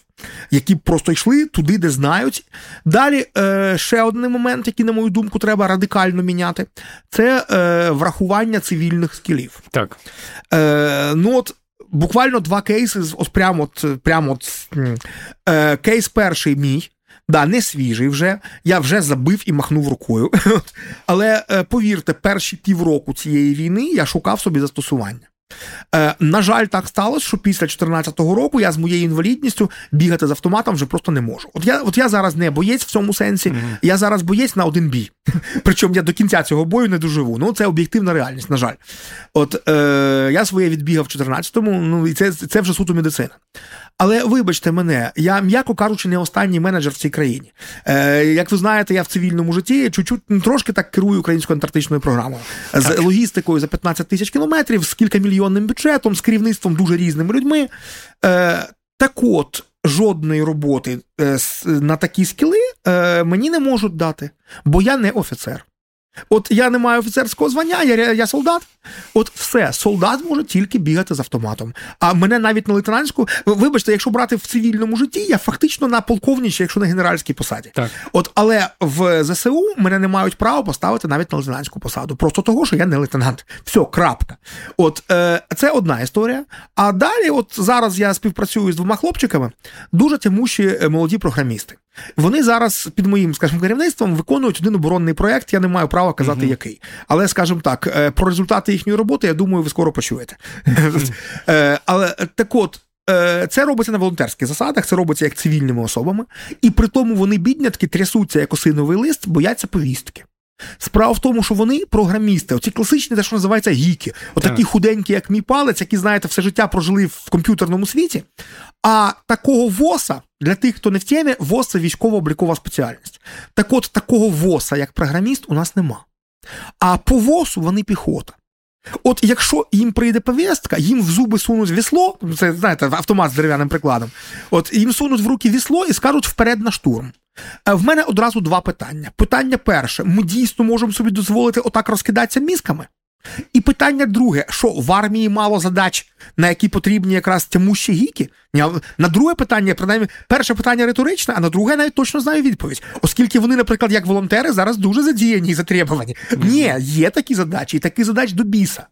які просто йшли туди, де знають. Далі е, ще один момент, який, на мою думку, треба радикально міняти, це е, врахування цивільних скілів. Так. Е, ну от буквально два кейси. Ось прямо от, прямо от, е, кейс перший мій. Да, не свіжий вже, я вже забив і махнув рукою. Але е, повірте, перші півроку цієї війни я шукав собі застосування. Е, На жаль, так сталося, що після 2014 року я з моєю інвалідністю бігати з автоматом вже просто не можу. От я от я зараз не боєць в цьому сенсі, mm-hmm. я зараз боєць на один бій. Причому я до кінця цього бою не доживу. Ну, це об'єктивна реальність, на жаль. От е, я своє відбігав в 14-му, ну і це це вже суто медицина. Але вибачте мене, я, м'яко кажучи, не останній менеджер в цій країні. Е, Як ви знаєте, я в цивільному житті чуть-чуть ну, трошки так керую українською антарктичною програмою з так. логістикою за 15 тисяч кілометрів, з кількамільйонним бюджетом, з керівництвом дуже різними людьми. Е, Так от. Жодної роботи е, на такі скіли е, мені не можуть дати, бо я не офіцер. От я не маю офіцерського звання, я я солдат. От все, солдат може тільки бігати з автоматом. А мене навіть на лейтенантську, вибачте, якщо брати в цивільному житті, я фактично на полковничі, якщо на генеральській посаді. Так. От, але в ЗСУ мене не мають права поставити навіть на лейтенантську посаду. Просто того, що я не лейтенант. Все, крапка. От е, це одна історія. А далі, от зараз я співпрацюю з двома хлопчиками, дуже тямущі е, молоді програмісти. Вони зараз під моїм, скажімо, керівництвом виконують один оборонний проект. Я не маю права казати, uh-huh. який. Але, скажімо так, е, про результати їхньої роботи, я думаю, ви скоро почуєте. Uh-huh. Але так от. Е, це робиться на волонтерських засадах, це робиться як цивільними особами, і при тому вони біднятки трясуться як осиновий лист, бояться повістки. Справа в тому, що вони програмісти, оці класичні, те, що називається гіки, отакі худенькі, як мій палець, які, знаєте, все життя прожили в комп'ютерному світі. А такого ВОСа, для тих, хто не в темі, ВОС це військово-облікова спеціальність. Так от такого ВОСа, як програміст, у нас нема. А по ВОСу вони піхота. От якщо їм прийде повістка, їм в зуби сунуть вісло, це знаєте, автомат з дерев'яним прикладом. От їм сунуть в руки вісло і скажуть вперед на штурм. Е, в мене одразу два питання. Питання перше: ми дійсно можемо собі дозволити отак розкидатися мізками? І питання друге: що в армії мало задач, на які потрібні якраз тямущі гіки? На друге питання, принаймні, перше питання риторичне, а на друге я навіть точно знаю відповідь, оскільки вони, наприклад, як волонтери, зараз дуже задіяні і затребувані. Ні, є такі задачі, і такі задач до біса.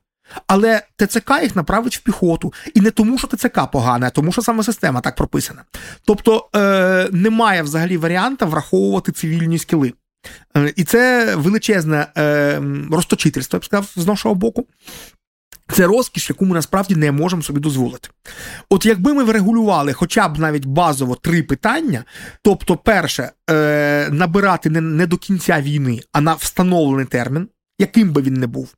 Але ТЦК їх направить в піхоту. І не тому, що ТЦК погане, а тому, що саме система так прописана. Тобто е, немає взагалі варіанта враховувати цивільні скіли. Е, і це величезне е, розточительство, я б сказав, з нашого боку. Це розкіш, яку ми насправді не можемо собі дозволити. От якби ми врегулювали хоча б навіть базово три питання: тобто, перше, е, набирати не, не до кінця війни, а на встановлений термін яким би він не був.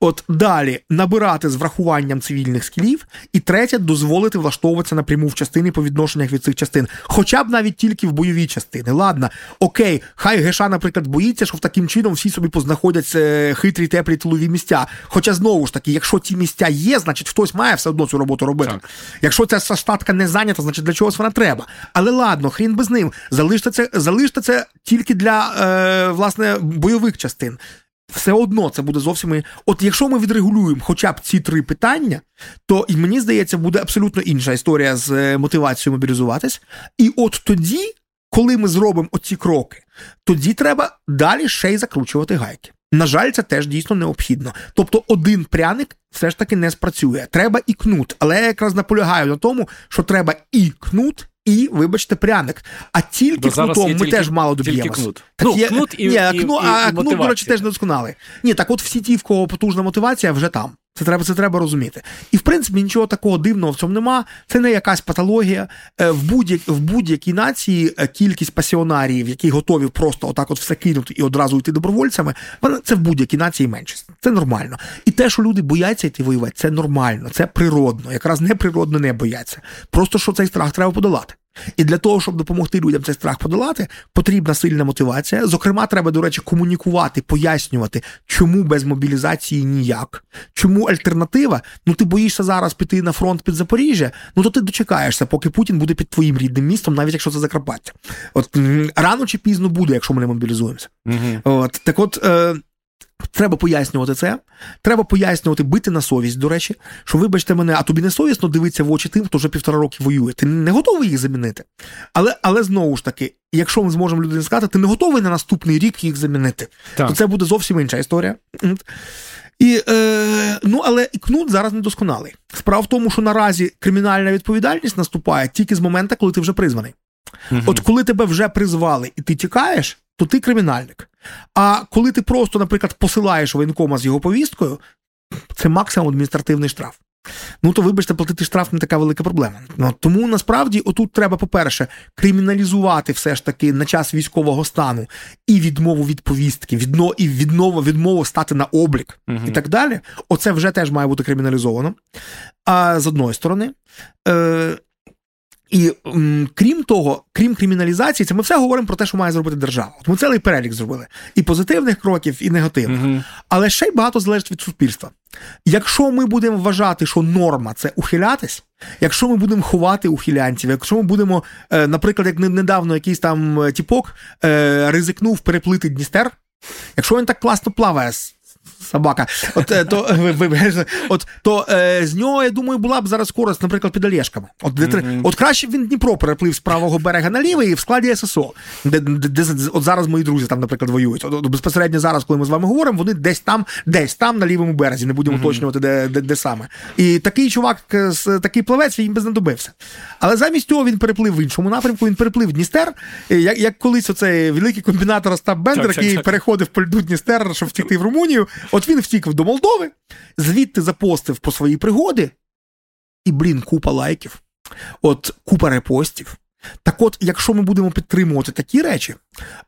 От далі набирати з врахуванням цивільних скілів, і третє дозволити влаштовуватися напряму в частини по відношеннях від цих частин, хоча б навіть тільки в бойові частини. Ладно, окей, хай Геша, наприклад, боїться, що в таким чином всі собі познаходять е, хитрі теплі тилові місця. Хоча знову ж таки, якщо ці місця є, значить хтось має все одно цю роботу робити. Так. Якщо ця штатка не зайнята, значить для чогось вона треба. Але ладно, хрін без ним. Залиште це, залиште це тільки для е, власне бойових частин все одно це буде зовсім. От якщо ми відрегулюємо хоча б ці три питання, то і мені здається, буде абсолютно інша історія з е, мотивацією мобілізуватись. І от тоді, коли ми зробимо оці кроки, тоді треба далі ще й закручувати гайки. На жаль, це теж дійсно необхідно. Тобто, один пряник все ж таки не спрацює. Треба і кнут. Але я якраз наполягаю на тому, що треба і кнут, і, вибачте, пряник. А тільки Бо кнутом ми тільки, теж мало доб'ємося. Кнут. Ну, є, кнут і, ні, а, кнут, і, а і кнут, до речі, теж не досконалий. Ні, так от всі ті, в кого потужна мотивація, вже там. Це треба це треба розуміти. І в принципі нічого такого дивного в цьому нема. Це не якась патологія. Е, в будь в будь-якій нації е, кількість пасіонаріїв, які готові просто отак от все кинути і одразу йти добровольцями, це в будь-якій нації меншість. Це нормально. І те, що люди бояться йти воювати, це нормально, це природно. Якраз неприродно не бояться. Просто що цей страх треба подолати. І для того, щоб допомогти людям цей страх подолати, потрібна сильна мотивація. Зокрема, треба, до речі, комунікувати, пояснювати, чому без мобілізації ніяк, чому альтернатива. Ну ти боїшся зараз піти на фронт під Запоріжжя, ну то ти дочекаєшся, поки Путін буде під твоїм рідним містом, навіть якщо це Закарпаття. От рано чи пізно буде, якщо ми не мобілізуємося. Угу. От так, от. Е, Треба пояснювати це. Треба пояснювати, бити на совість, до речі, що, вибачте мене, а тобі не совісно дивитися в очі тим, хто вже півтора роки воює. Ти не готовий їх замінити. Але але знову ж таки, якщо ми зможемо людині сказати, ти не готовий на наступний рік їх замінити, так. то це буде зовсім інша історія. І, е, Ну, але і кнут зараз недосконалий. Справа в тому, що наразі кримінальна відповідальність наступає тільки з моменту, коли ти вже призваний. Угу. От коли тебе вже призвали і ти тікаєш, то ти кримінальник. А коли ти просто, наприклад, посилаєш воєнкома з його повісткою, це максимум адміністративний штраф. Ну, то, вибачте, платити штраф не така велика проблема. Ну, Тому насправді отут треба, по-перше, криміналізувати все ж таки на час військового стану і відмову від повістки, відно, і відмову, відмову стати на облік угу. і так далі. Оце вже теж має бути криміналізовано. А з одної сторони. Е, і м, крім того, крім криміналізації, це ми все говоримо про те, що має зробити держава. Ми цілий перелік зробили і позитивних кроків, і негативних. Угу. Але ще й багато залежить від суспільства. Якщо ми будемо вважати, що норма це ухилятись, якщо ми будемо ховати ухилянців, якщо ми будемо, е, наприклад, як недавно якийсь там е, тіпок е, ризикнув переплити Дністер, якщо він так класно плаває собака. От е, то ви, от, то е, з нього, я думаю, була б зараз користь, наприклад, під Олєшками. От де, mm-hmm. от краще б він Дніпро переплив з правого берега на лівий і в складі ССО, де, де, де от зараз мої друзі там, наприклад, воюють. От, от безпосередньо зараз, коли ми з вами говоримо, вони десь там, десь там на лівому березі, не будемо mm-hmm. уточнювати, де, де де, саме. І такий чувак, такий плавець, він би знадобився. Але замість цього він переплив в іншому напрямку, він переплив Дністер, як як колись оцей великий комбінатор Остап Бендер, який переходив по льду Дністер, щоб втікти в Румунію. От він втік до Молдови, звідти запостив по свої пригоди, і, блін, купа лайків, от купа репостів. Так от, якщо ми будемо підтримувати такі речі,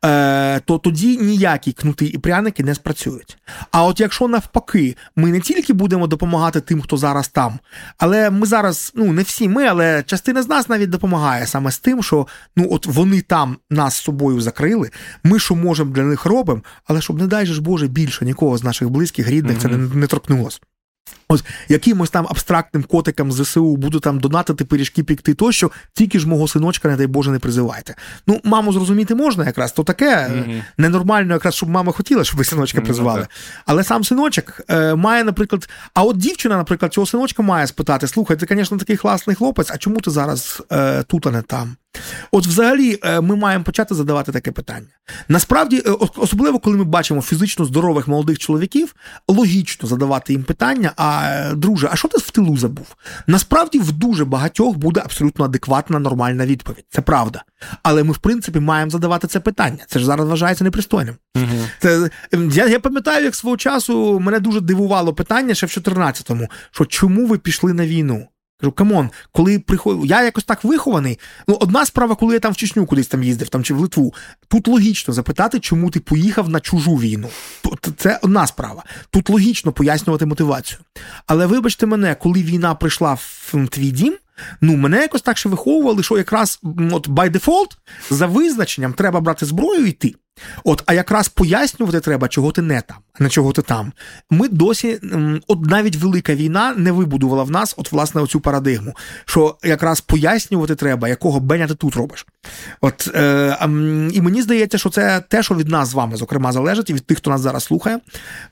е, то тоді ніякі кнути і пряники не спрацюють. А от якщо навпаки, ми не тільки будемо допомагати тим, хто зараз там, але ми зараз, ну не всі ми, але частина з нас навіть допомагає саме з тим, що ну от вони там нас з собою закрили, ми що можемо для них робимо, але щоб, не дай же Боже, більше нікого з наших близьких, рідних mm-hmm. це не, не торкнулося. Ось якимось там абстрактним котикам з ЗСУ буду там донатити пиріжки пікти тощо, тільки ж мого синочка, не дай Боже, не призивайте. Ну, маму зрозуміти можна якраз, то таке mm-hmm. ненормально, якраз щоб мама хотіла, щоб ви синочка mm-hmm. призивали. Але сам синочок е, має, наприклад, а от дівчина, наприклад, цього синочка має спитати: слухай, ти, звісно, такий класний хлопець, а чому ти зараз е, тут, а не там? От, взагалі, е, ми маємо почати задавати таке питання. Насправді, е, особливо коли ми бачимо фізично здорових молодих чоловіків, логічно задавати їм питання: а а друже, а що ти в тилу забув? Насправді в дуже багатьох буде абсолютно адекватна нормальна відповідь. Це правда. Але ми, в принципі, маємо задавати це питання. Це ж зараз вважається непристойним. Угу. Це, Я я пам'ятаю, як свого часу мене дуже дивувало питання ще в 14-му, що чому ви пішли на війну? Кажу, come on, коли приходив, я якось так вихований. Ну, одна справа, коли я там в Чечню кудись там їздив, там чи в Литву. Тут логічно запитати, чому ти поїхав на чужу війну. Це одна справа. Тут логічно пояснювати мотивацію. Але вибачте мене, коли війна прийшла в твій дім. Ну, мене якось так ще виховували, що якраз от by default, за визначенням треба брати зброю і йти. От, а якраз пояснювати треба, чого ти не там, а не чого ти там. Ми досі, от навіть велика війна не вибудувала в нас, от власне оцю парадигму, що якраз пояснювати треба, якого беня ти тут робиш. От е, і мені здається, що це те, що від нас з вами, зокрема, залежить, і від тих, хто нас зараз слухає.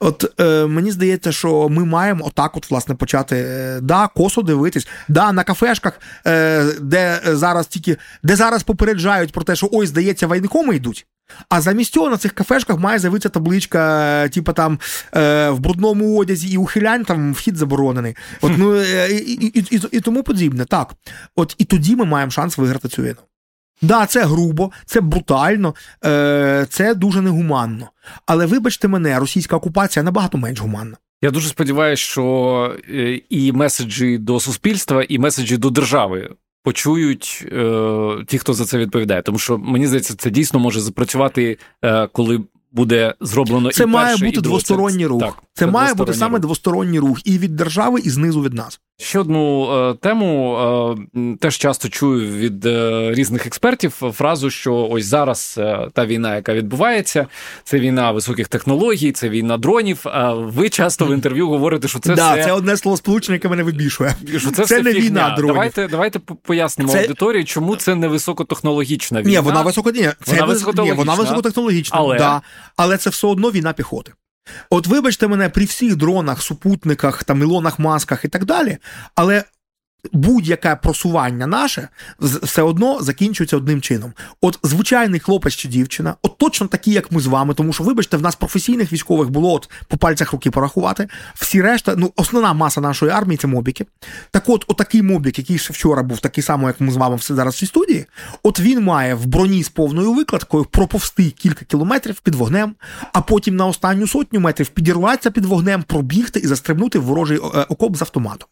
От е, мені здається, що ми маємо отак, от власне, почати е, да, косо дивитись, да, на кафешках, е, де зараз тільки де зараз попереджають про те, що ой, здається, вайникоми йдуть. А замість цього на цих кафешках має з'явитися табличка, типу там е, в брудному одязі і ухилянь там вхід заборонений. От, ну, е, і, і, і, і тому подібне. Так. От і тоді ми маємо шанс виграти цю війну. Да, це грубо, це брутально, е, це дуже негуманно. Але вибачте мене, російська окупація набагато менш гуманна. Я дуже сподіваюся, що е, і меседжі до суспільства, і меседжі до держави почують е, ті, хто за це відповідає. Тому що мені здається, це дійсно може запрацювати, е, коли буде зроблено це і має бути і двосторонній рух. Так, це, це має бути саме рух. двосторонній рух і від держави, і знизу від нас. Ще одну е, тему е, теж часто чую від е, різних експертів фразу, що ось зараз е, та війна, яка відбувається, це війна високих технологій, це війна дронів. А ви часто в інтерв'ю говорите, що це да, все... це одне слово сполучення, яке мене вибішує. Що це, це не фігня. війна дронів. Давайте давайте пояснимо це... аудиторії, чому це не високотехнологічна війна. Ні, вона високо... Ні, це вона, високотехнологічна. Ні, вона високотехнологічна, але... Да, але це все одно війна піхоти. От вибачте мене при всіх дронах, супутниках, там Ілонах, масках і так далі, але будь-яке просування наше все одно закінчується одним чином. От звичайний хлопець чи дівчина, от точно такі, як ми з вами, тому що, вибачте, в нас професійних військових було от по пальцях руки порахувати. Всі решта, ну основна маса нашої армії це мобіки. Так, от, отакий мобік, який ще вчора був такий самий, як ми з вами все зараз в цій студії. От він має в броні з повною викладкою проповсти кілька кілометрів під вогнем, а потім на останню сотню метрів підірватися під вогнем, пробігти і застрибнути в ворожий е, окоп з автоматом.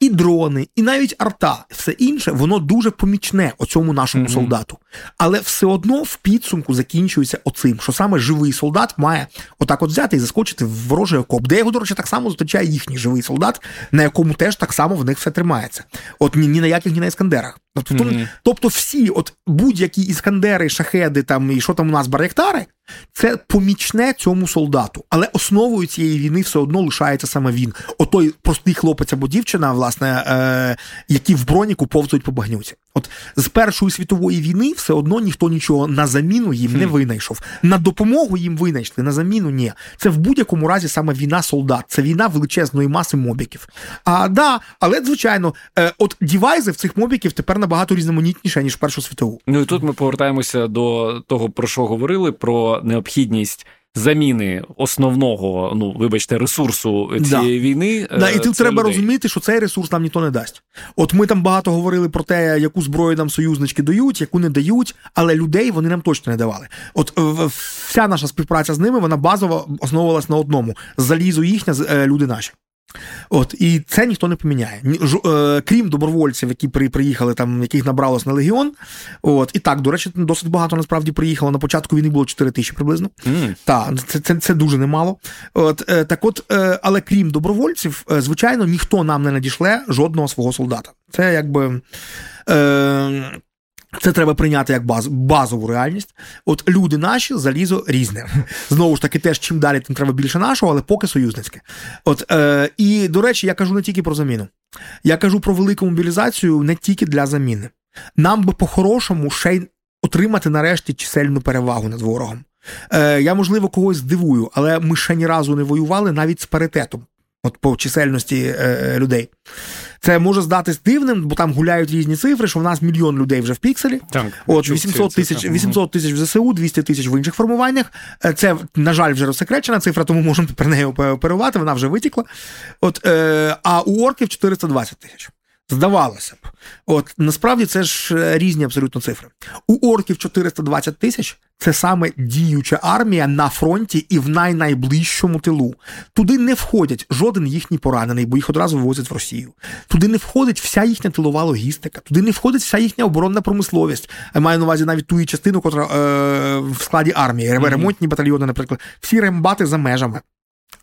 І дрони, і навіть арта, все інше, воно дуже помічне оцьому нашому mm-hmm. солдату. Але все одно в підсумку закінчується оцим, що саме живий солдат має отак от взяти і заскочити в ворожий окоп, де його, до речі, так само зустрічає їхній живий солдат, на якому теж так само в них все тримається. От ні, ні на яких, ні на іскандерах. Тобто, mm-hmm. тобто всі, от будь-які іскандери, шахеди там і що там у нас баректари, це помічне цьому солдату, але основою цієї війни все одно лишається саме він. Отой простий хлопець або дівчина, власне, е, які в броніку повзують по багнюці. От з Першої світової війни все одно ніхто нічого на заміну їм не винайшов. На допомогу їм винайшли, на заміну ні. Це в будь-якому разі саме війна солдат, це війна величезної маси мобіків. А да, але звичайно, е, от дівайзи в цих мобіків тепер набагато різноманітніше, ніж Першу світову. Ну і тут ми повертаємося до того, про що говорили: про необхідність заміни основного, ну вибачте, ресурсу цієї да. війни. Да, І тут треба людей. розуміти, що цей ресурс нам ніхто не дасть. От ми там багато говорили про те, яку зброю нам союзнички дають, яку не дають, але людей вони нам точно не давали. От вся наша співпраця з ними вона базово основувалась на одному: залізо їхня, е, люди наші. От і це ніхто не поміняє. Е, крім добровольців, які приїхали там, яких набралось на легіон. От і так, до речі, досить багато насправді приїхало. На початку війни було 4 тисячі приблизно. Mm. Так, це це, це дуже немало. От е, так, от, е, але крім добровольців, звичайно, ніхто нам не надішле жодного свого солдата. Це якби. Е, це треба прийняти як баз, базову реальність. От люди наші залізо різне. Знову ж таки, теж чим далі, тим треба більше нашого, але поки союзницьке. От е, і до речі, я кажу не тільки про заміну. Я кажу про велику мобілізацію не тільки для заміни. Нам би по-хорошому ще й отримати нарешті чисельну перевагу над ворогом. Е, Я, можливо, когось здивую, але ми ще ні разу не воювали навіть з паритетом, от по чисельності е, людей. Це може здатись дивним, бо там гуляють різні цифри, що в нас мільйон людей вже в пікселі. Так, От 800 тисяч 800 тисяч в ЗСУ, 200 тисяч в інших формуваннях. Е, це, на жаль, вже розсекречена цифра, тому можемо про неї оперувати, вона вже витікла. От, е, А у орків 420 тисяч. Здавалося б, от насправді це ж е, різні абсолютно цифри. У орків 420 тисяч це саме діюча армія на фронті і в найнайближчому тилу. Туди не входять жоден їхній поранений, бо їх одразу вивозять в Росію. Туди не входить вся їхня тилова логістика, туди не входить вся їхня оборонна промисловість. Я маю на увазі навіть ту частину, котра е, в складі армії, ремонтні батальйони, наприклад, всі рембати за межами.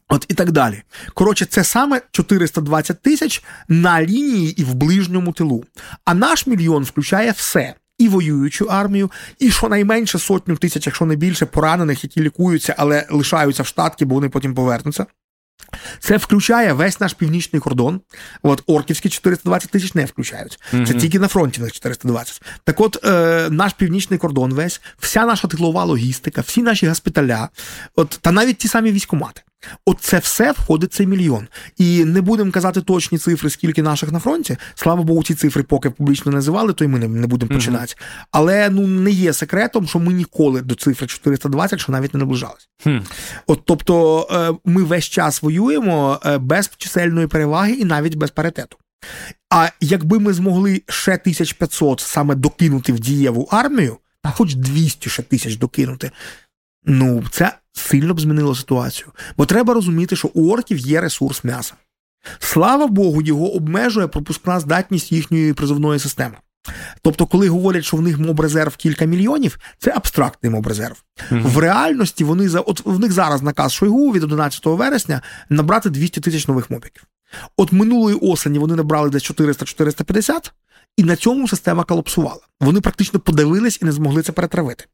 От і так далі. Коротше, це саме 420 тисяч на лінії і в ближньому тилу. А наш мільйон включає все. І воюючу армію, і щонайменше сотню тисяч, якщо не більше, поранених, які лікуються, але лишаються в штатки, бо вони потім повернуться. Це включає весь наш північний кордон. От орківські 420 тисяч не включають. Це тільки на фронті них 420. Так от е, наш північний кордон весь, вся наша тилова логістика, всі наші госпіталя, от, та навіть ті самі військомати. От це все входить цей мільйон. І не будемо казати точні цифри, скільки наших на фронті. Слава Богу, ці цифри поки публічно називали, то й ми не будемо mm-hmm. починати. Але ну не є секретом, що ми ніколи до цифри 420, що навіть не наближалися. Mm. От тобто е, ми весь час воюємо е, без чисельної переваги і навіть без паритету. А якби ми змогли ще 1500 саме докинути в дієву армію, а хоч 200 ще тисяч докинути, ну це сильно б змінило ситуацію. Бо треба розуміти, що у орків є ресурс м'яса. Слава Богу, його обмежує пропускна здатність їхньої призовної системи. Тобто, коли говорять, що в них моб-резерв кілька мільйонів, це абстрактний моб-резерв. Mm-hmm. В реальності вони за от в них зараз наказ Шойгу від 11 вересня набрати 200 тисяч нових мобіків. От минулої осені вони набрали десь 400-450, і на цьому система колапсувала. Вони практично подивились і не змогли це перетравити.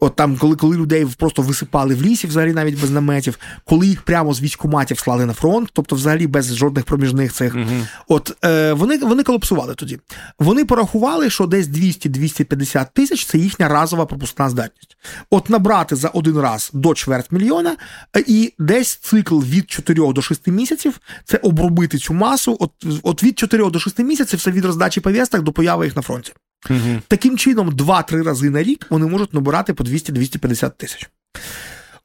От там, коли коли людей просто висипали в лісі, взагалі навіть без наметів, коли їх прямо з військоматів слали на фронт, тобто взагалі без жодних проміжних цих, угу. от е, вони вони колапсували тоді. Вони порахували, що десь 200-250 тисяч це їхня разова пропускна здатність. От набрати за один раз до чверть мільйона, е, і десь цикл від 4 до 6 місяців це обробити цю масу. От от від 4 до 6 місяців це від роздачі повісток до появи їх на фронті. Угу. Таким чином, 2-3 рази на рік вони можуть набирати по 200-250 тисяч.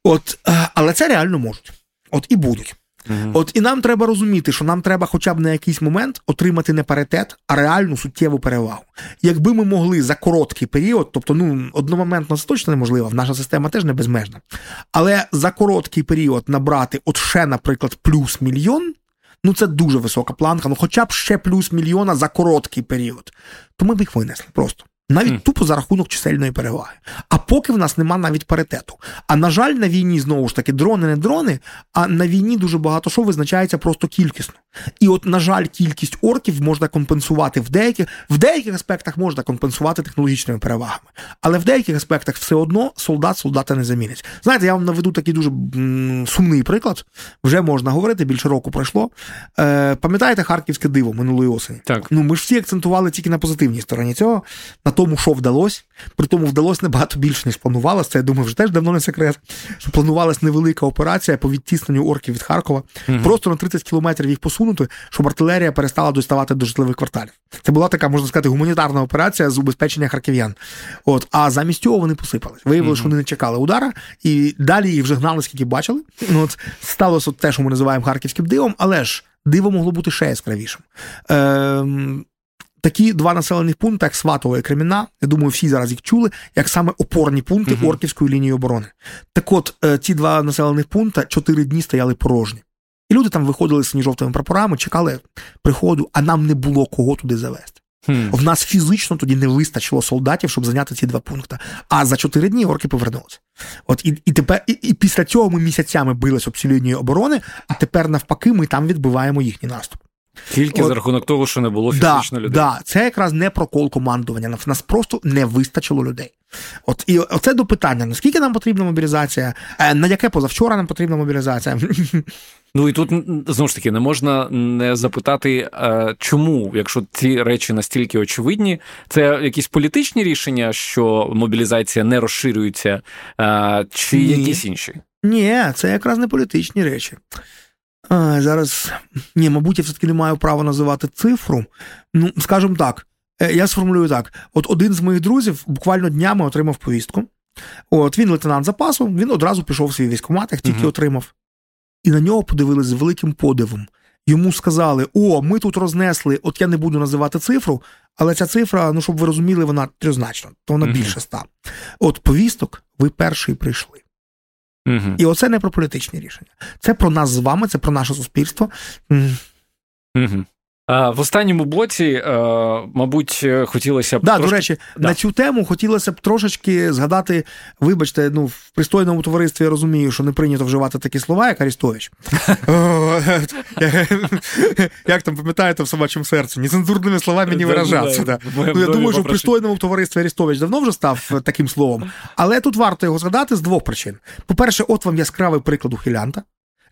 От, е, Але це реально можуть. От і будуть. Угу. От і нам треба розуміти, що нам треба хоча б на якийсь момент отримати не паритет, а реальну суттєву перевагу. Якби ми могли за короткий період, тобто ну одномоментно це точно неможливо, наша система теж не безмежна. Але за короткий період набрати от ще, наприклад, плюс мільйон. Ну, це дуже висока планка, ну хоча б ще плюс мільйона за короткий період, то ми б їх винесли просто. Навіть mm. тупо за рахунок чисельної переваги. А поки в нас нема навіть паритету. А на жаль, на війні знову ж таки дрони не дрони, а на війні дуже багато що визначається просто кількісно. І от, на жаль, кількість орків можна компенсувати в деяких в деяких аспектах можна компенсувати технологічними перевагами. Але в деяких аспектах все одно солдат солдата не замінить. Знаєте, я вам наведу такий дуже сумний приклад. Вже можна говорити, більше року пройшло. Е, Пам'ятаєте харківське диво минулої осені? Так. Ну ми ж всі акцентували тільки на позитивній стороні цього. На тому, що вдалося. При тому вдалося набагато більше, ніж планувалося. Це я думаю, вже теж давно не секрет. Що планувалася невелика операція по відтісненню орків від Харкова. Угу. Просто на 30 кілометрів їх посунути, щоб артилерія перестала доставати до житлових кварталів. Це була така, можна сказати, гуманітарна операція з убезпечення харків'ян. От, а замість цього вони посипались. Виявилося, угу. що вони не чекали удара, і далі їх вже гнали, скільки бачили. От сталося те, що ми називаємо харківським дивом, але ж диво могло бути ще яскравішим. Е, Такі два населених пункти, як Сватово і Креміна, я думаю, всі зараз їх чули, як саме опорні пункти uh-huh. Орківської лінії оборони. Так от, е, ці два населених пункти чотири дні стояли порожні. І люди там виходили з синьо-жовтими прапорами, чекали приходу, а нам не було кого туди завести. Hmm. В нас фізично тоді не вистачило солдатів, щоб зайняти ці два пункти. А за чотири дні орки повернулися. От і і тепер, і, і після цього ми місяцями билися об цю лінію оборони, а тепер навпаки, ми там відбиваємо їхній наступ. Тільки От, за рахунок того, що не було фізично да, людей. Да, Це якраз не прокол командування. Нас просто не вистачило людей. От і оце до питання: наскільки нам потрібна мобілізація, е, на яке позавчора нам потрібна мобілізація? Ну і тут знову ж таки не можна не запитати, е, чому, якщо ці речі настільки очевидні, це якісь політичні рішення, що мобілізація не розширюється, е, чи Ні. якісь інші? Ні, це якраз не політичні речі. А, Зараз ні, мабуть, я все-таки не маю права називати цифру. Ну, скажімо так, е, я сформулюю так: от один з моїх друзів буквально днями отримав повістку. От він лейтенант запасу, він одразу пішов в свій військкомат, як тільки uh отримав. І на нього подивилися з великим подивом. Йому сказали: О, ми тут рознесли, от я не буду називати цифру, але ця цифра, ну щоб ви розуміли, вона трьозначна, то вона uh більше ста. От повісток, ви перший прийшли. Угу. І оце не про політичні рішення. Це про нас з вами, це про наше суспільство. Угу. В останньому блоці, е, мабуть, хотілося б. Да, трошки... До речі, да. на цю тему хотілося б трошечки згадати, вибачте, ну, в пристойному товаристві я розумію, що не прийнято вживати такі слова, як Арістович. Як там пам'ятаєте в собачому серці? Нецензурними словами не виражатися. Ну, я думаю, що в пристойному товаристві Арістович давно вже став таким словом. Але тут варто його згадати з двох причин. По-перше, от вам яскравий приклад ухилянта.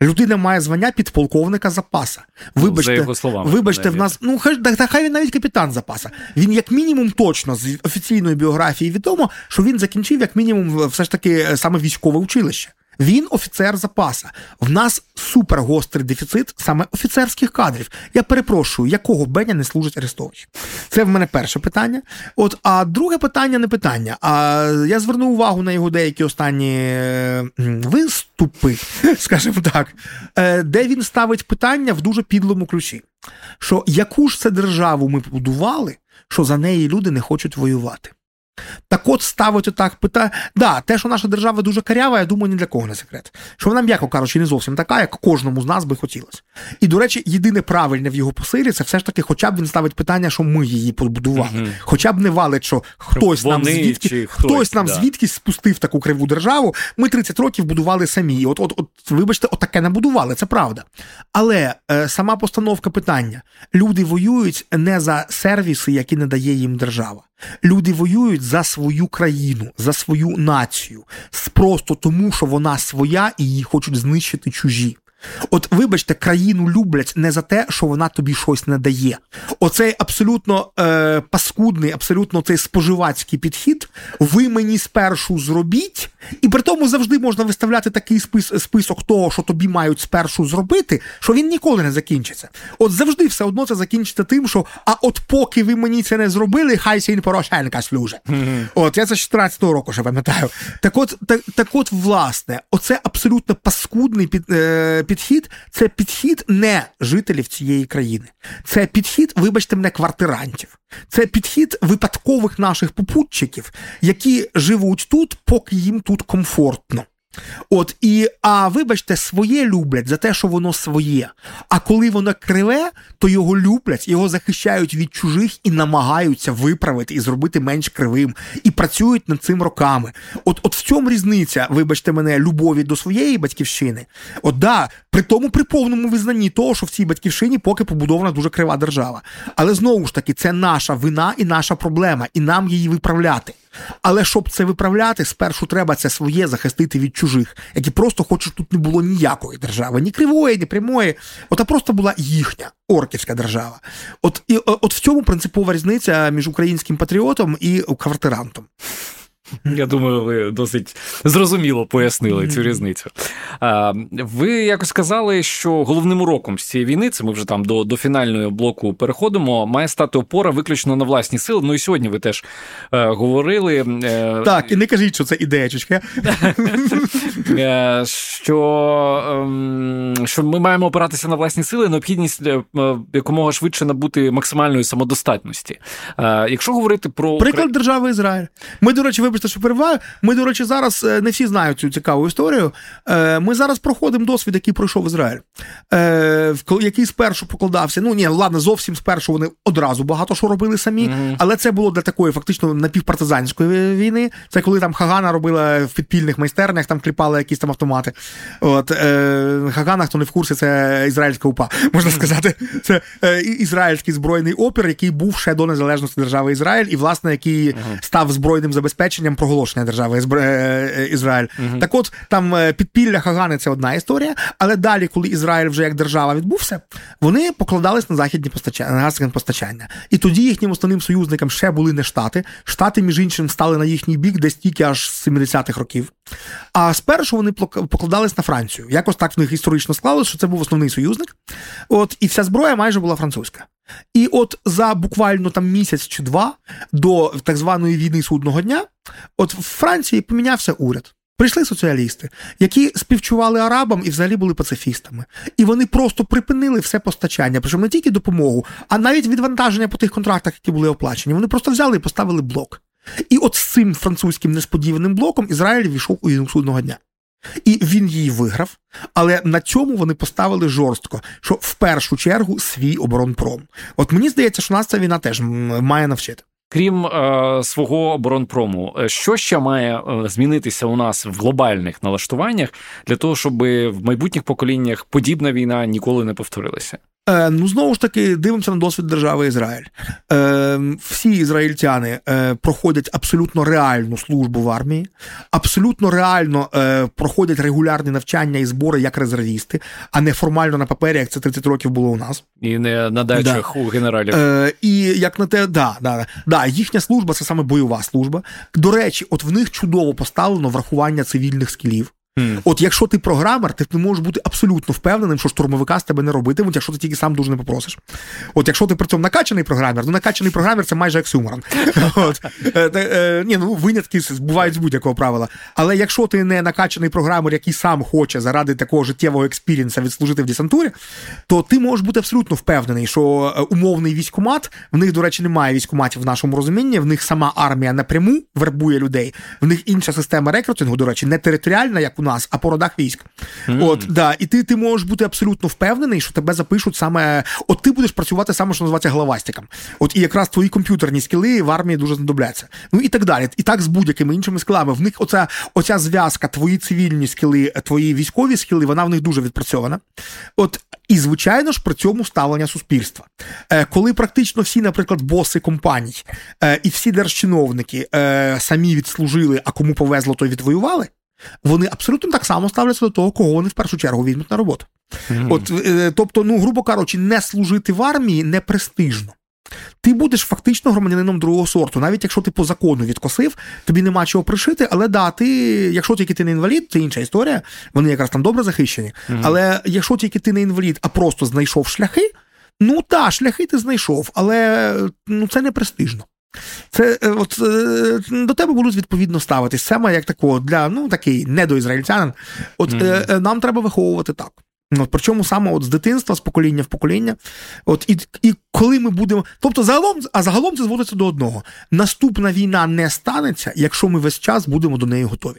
Людина має звання підполковника запаса. Вибачте, За його словами, вибачте, в нас ну хай та хай він навіть капітан запаса. Він, як мінімум, точно з офіційної біографії відомо, що він закінчив як мінімум все ж таки саме військове училище. Він офіцер запаса. В нас супергострий дефіцит саме офіцерських кадрів. Я перепрошую, якого Беня не служить Арестович? Це в мене перше питання. От, а друге питання не питання. А я звернув увагу на його деякі останні виступи, скажімо так, е, де він ставить питання в дуже підлому ключі. Що яку ж це державу ми побудували, що за неї люди не хочуть воювати? Так от ставити так питання. Да, те, що наша держава дуже карява, я думаю, ні для кого не секрет. Що вона, м'яко кажучи, не зовсім така, як кожному з нас би хотілося. І, до речі, єдине правильне в його посилі це все ж таки, хоча б він ставить питання, що ми її побудували. Угу. Хоча б не валить, що хтось Вони нам звідки хтось, хтось нам да. звідки спустив таку криву державу. Ми 30 років будували самі. От, от, от вибачте, отаке не будували, це правда. Але е, сама постановка питання: люди воюють не за сервіси, які не дає їм держава. Люди воюють за свою країну, за свою націю, просто тому, що вона своя і її хочуть знищити чужі. От, вибачте, країну люблять не за те, що вона тобі щось не дає. Оцей абсолютно е, паскудний, абсолютно цей споживацький підхід. Ви мені спершу зробіть, і при тому завжди можна виставляти такий спис, список того, що тобі мають спершу зробити, що він ніколи не закінчиться. От завжди все одно це закінчиться тим, що а от поки ви мені це не зробили, хай сін Порошенка. Mm-hmm. От я це 14-го року ще пам'ятаю. Так, от, так, так, от, власне, оце абсолютно паскудний під. Е, підхід це підхід не жителів цієї країни. Це підхід, вибачте мене, квартирантів. Це підхід випадкових наших попутчиків, які живуть тут, поки їм тут комфортно. От і а вибачте, своє люблять за те, що воно своє. А коли воно криве, то його люблять, його захищають від чужих і намагаються виправити і зробити менш кривим, і працюють над цим роками. От от в цьому різниця, вибачте мене, любові до своєї батьківщини. От да, при тому при повному визнанні того, що в цій батьківщині поки побудована дуже крива держава. Але знову ж таки, це наша вина і наша проблема, і нам її виправляти. Але щоб це виправляти, спершу треба це своє захистити від чужих, які просто хочуть, тут не було ніякої держави, ні кривої, ні прямої. Ота просто була їхня орківська держава. От і от в цьому принципова різниця між українським патріотом і квартирантом. Я думаю, ви досить зрозуміло пояснили цю різницю. Ви якось сказали, що головним уроком з цієї війни, це ми вже там до до фінального блоку переходимо, має стати опора виключно на власні сили. Ну і сьогодні ви теж е, говорили. Е, так, і не кажіть, що це ідеячка. Е, що е, що ми маємо опиратися на власні сили, необхідність е, якомога швидше набути максимальної самодостатності. Е, якщо говорити про приклад держави Ізраїль, ми, до речі, вибачте, що перебуваю. Ми, до речі, зараз не всі знають цю цікаву історію. Ми зараз проходимо досвід, який пройшов Ізраїль, який спершу покладався. Ну ні, ладно, зовсім спершу вони одразу багато що робили самі, mm-hmm. але це було для такої фактично напівпартизанської війни. Це коли там Хагана робила в підпільних майстернях, там кліпали якісь там автомати. От Хагана, хто не в курсі, це ізраїльська упа, можна сказати. Це ізраїльський збройний опір, який був ще до незалежності держави Ізраїль, і власне який mm-hmm. став збройним забезпеченням рішенням проголошення держави е, е, Ізраїль. Угу. Так от там е, підпілля Хагани це одна історія, але далі, коли Ізраїль вже як держава відбувся, вони покладались на західні постачання, на газове постачання. І тоді їхнім основним союзникам ще були не штати. Штати, між іншим, стали на їхній бік десь тільки аж з 70-х років. А спершу вони покладались на Францію. Якось так в них історично склалося, що це був основний союзник. От і вся зброя майже була французька. І от за буквально там місяць чи два до так званої війни судного дня, от в Франції помінявся уряд. Прийшли соціалісти, які співчували арабам і взагалі були пацифістами. І вони просто припинили все постачання, причому не тільки допомогу, а навіть відвантаження по тих контрактах, які були оплачені. Вони просто взяли і поставили блок. І от з цим французьким несподіваним блоком Ізраїль війшов у війну судного дня. І він її виграв, але на цьому вони поставили жорстко, що в першу чергу свій оборонпром. От мені здається, що нас ця війна теж має навчити. Крім е, свого оборонпрому, е, що ще має е, змінитися у нас в глобальних налаштуваннях для того, щоб в майбутніх поколіннях подібна війна ніколи не повторилася? Е, Ну, знову ж таки, дивимося на досвід держави Ізраїль. Е, Всі ізраїльтяни е, проходять абсолютно реальну службу в армії, абсолютно реально е, проходять регулярні навчання і збори як резервісти, а не формально на папері, як це 30 років було у нас. І не на дачах да. у генералів. Е, І як на те, да, да, да, їхня служба це саме бойова служба. До речі, от в них чудово поставлено врахування цивільних скілів. Mm. От якщо ти програмер, ти не можеш бути абсолютно впевненим, що штурмовика з тебе не робитимуть, якщо ти тільки сам дуже не попросиш. От якщо ти при цьому накачаний програмер, ну накачаний програмер це майже оксюморон. Е, е, ні, ну винятки бувають з будь-якого правила. Але якщо ти не накачаний програмер, який сам хоче заради такого життєвого експірінса відслужити в десантурі, то ти можеш бути абсолютно впевнений, що е, умовний військомат, в них, до речі, немає військоматів в нашому розумінні, в них сама армія напряму вербує людей, в них інша система рекрутингу, до речі, не територіальна, як у нас, а по родах військ. Mm. От, да, І ти ти можеш бути абсолютно впевнений, що тебе запишуть саме. От ти будеш працювати саме, що називається главастиком. От і якраз твої комп'ютерні скіли в армії дуже знадобляться. Ну і так далі. І так з будь-якими іншими скілами. В них оця оця зв'язка, твої цивільні скіли, твої військові скіли, вона в них дуже відпрацьована. От. І, звичайно ж, при цьому ставлення суспільства. Е, Коли практично всі, наприклад, боси компаній е, і всі держчиновники е, самі відслужили, а кому повезло, то відвоювали вони абсолютно так само ставляться до того, кого вони в першу чергу візьмуть на роботу. Mm-hmm. От, е, Тобто, ну, грубо кажучи, не служити в армії не престижно. Ти будеш фактично громадянином другого сорту, навіть якщо ти по закону відкосив, тобі нема чого пришити, але да, ти, якщо тільки ти не інвалід, це інша історія, вони якраз там добре захищені. Mm-hmm. Але якщо тільки ти не інвалід, а просто знайшов шляхи, ну так, шляхи ти знайшов, але ну, це не престижно. Це е, от е, до тебе будуть відповідно ставитись саме як такого для ну такий недоізраїльтянин. От mm-hmm. нам треба виховувати так. От, Причому саме от з дитинства, з покоління в покоління. От І і коли ми будемо. Тобто, загалом, а загалом це зводиться до одного: наступна війна не станеться, якщо ми весь час будемо до неї готові.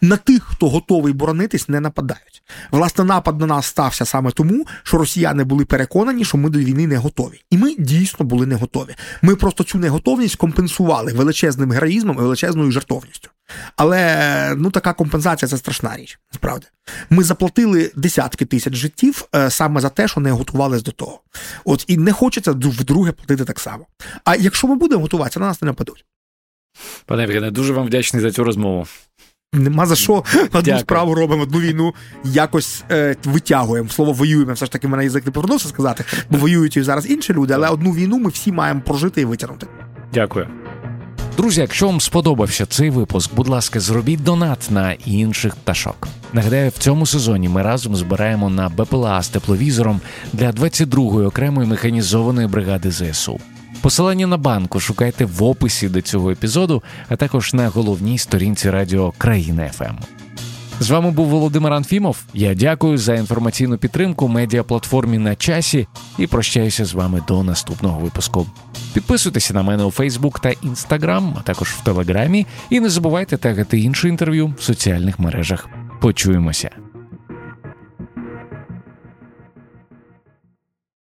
На тих, хто готовий боронитись, не нападають. Власне, напад на нас стався саме тому, що росіяни були переконані, що ми до війни не готові. І ми дійсно були не готові. Ми просто цю неготовність компенсували величезним героїзмом і величезною жертовністю. Але ну така компенсація це страшна річ. Справді, ми заплатили десятки тисяч життів е, саме за те, що не готувалися до того. От і не хочеться вдруге платити так само. А якщо ми будемо готуватися, на нас не нападуть. Пане Євгене, дуже вам вдячний за цю розмову. Нема за що одну Дякую. справу робимо, одну війну якось е, витягуємо. Слово воюємо. Все ж таки мене язик не повернувся сказати, бо воюють і зараз інші люди, але одну війну ми всі маємо прожити і витягнути. Дякую. Друзі, якщо вам сподобався цей випуск, будь ласка, зробіть донат на інших пташок. Нагадаю, в цьому сезоні ми разом збираємо на БПЛА з тепловізором для 22-ї окремої механізованої бригади ЗСУ. Посилання на банку шукайте в описі до цього епізоду, а також на головній сторінці радіо Країна ФМ. З вами був Володимир Анфімов. Я дякую за інформаційну підтримку медіаплатформі на часі і прощаюся з вами до наступного випуску. Підписуйтеся на мене у Фейсбук та Інстаграм, а також в Телеграмі, і не забувайте тегати інше інтерв'ю в соціальних мережах. Почуємося.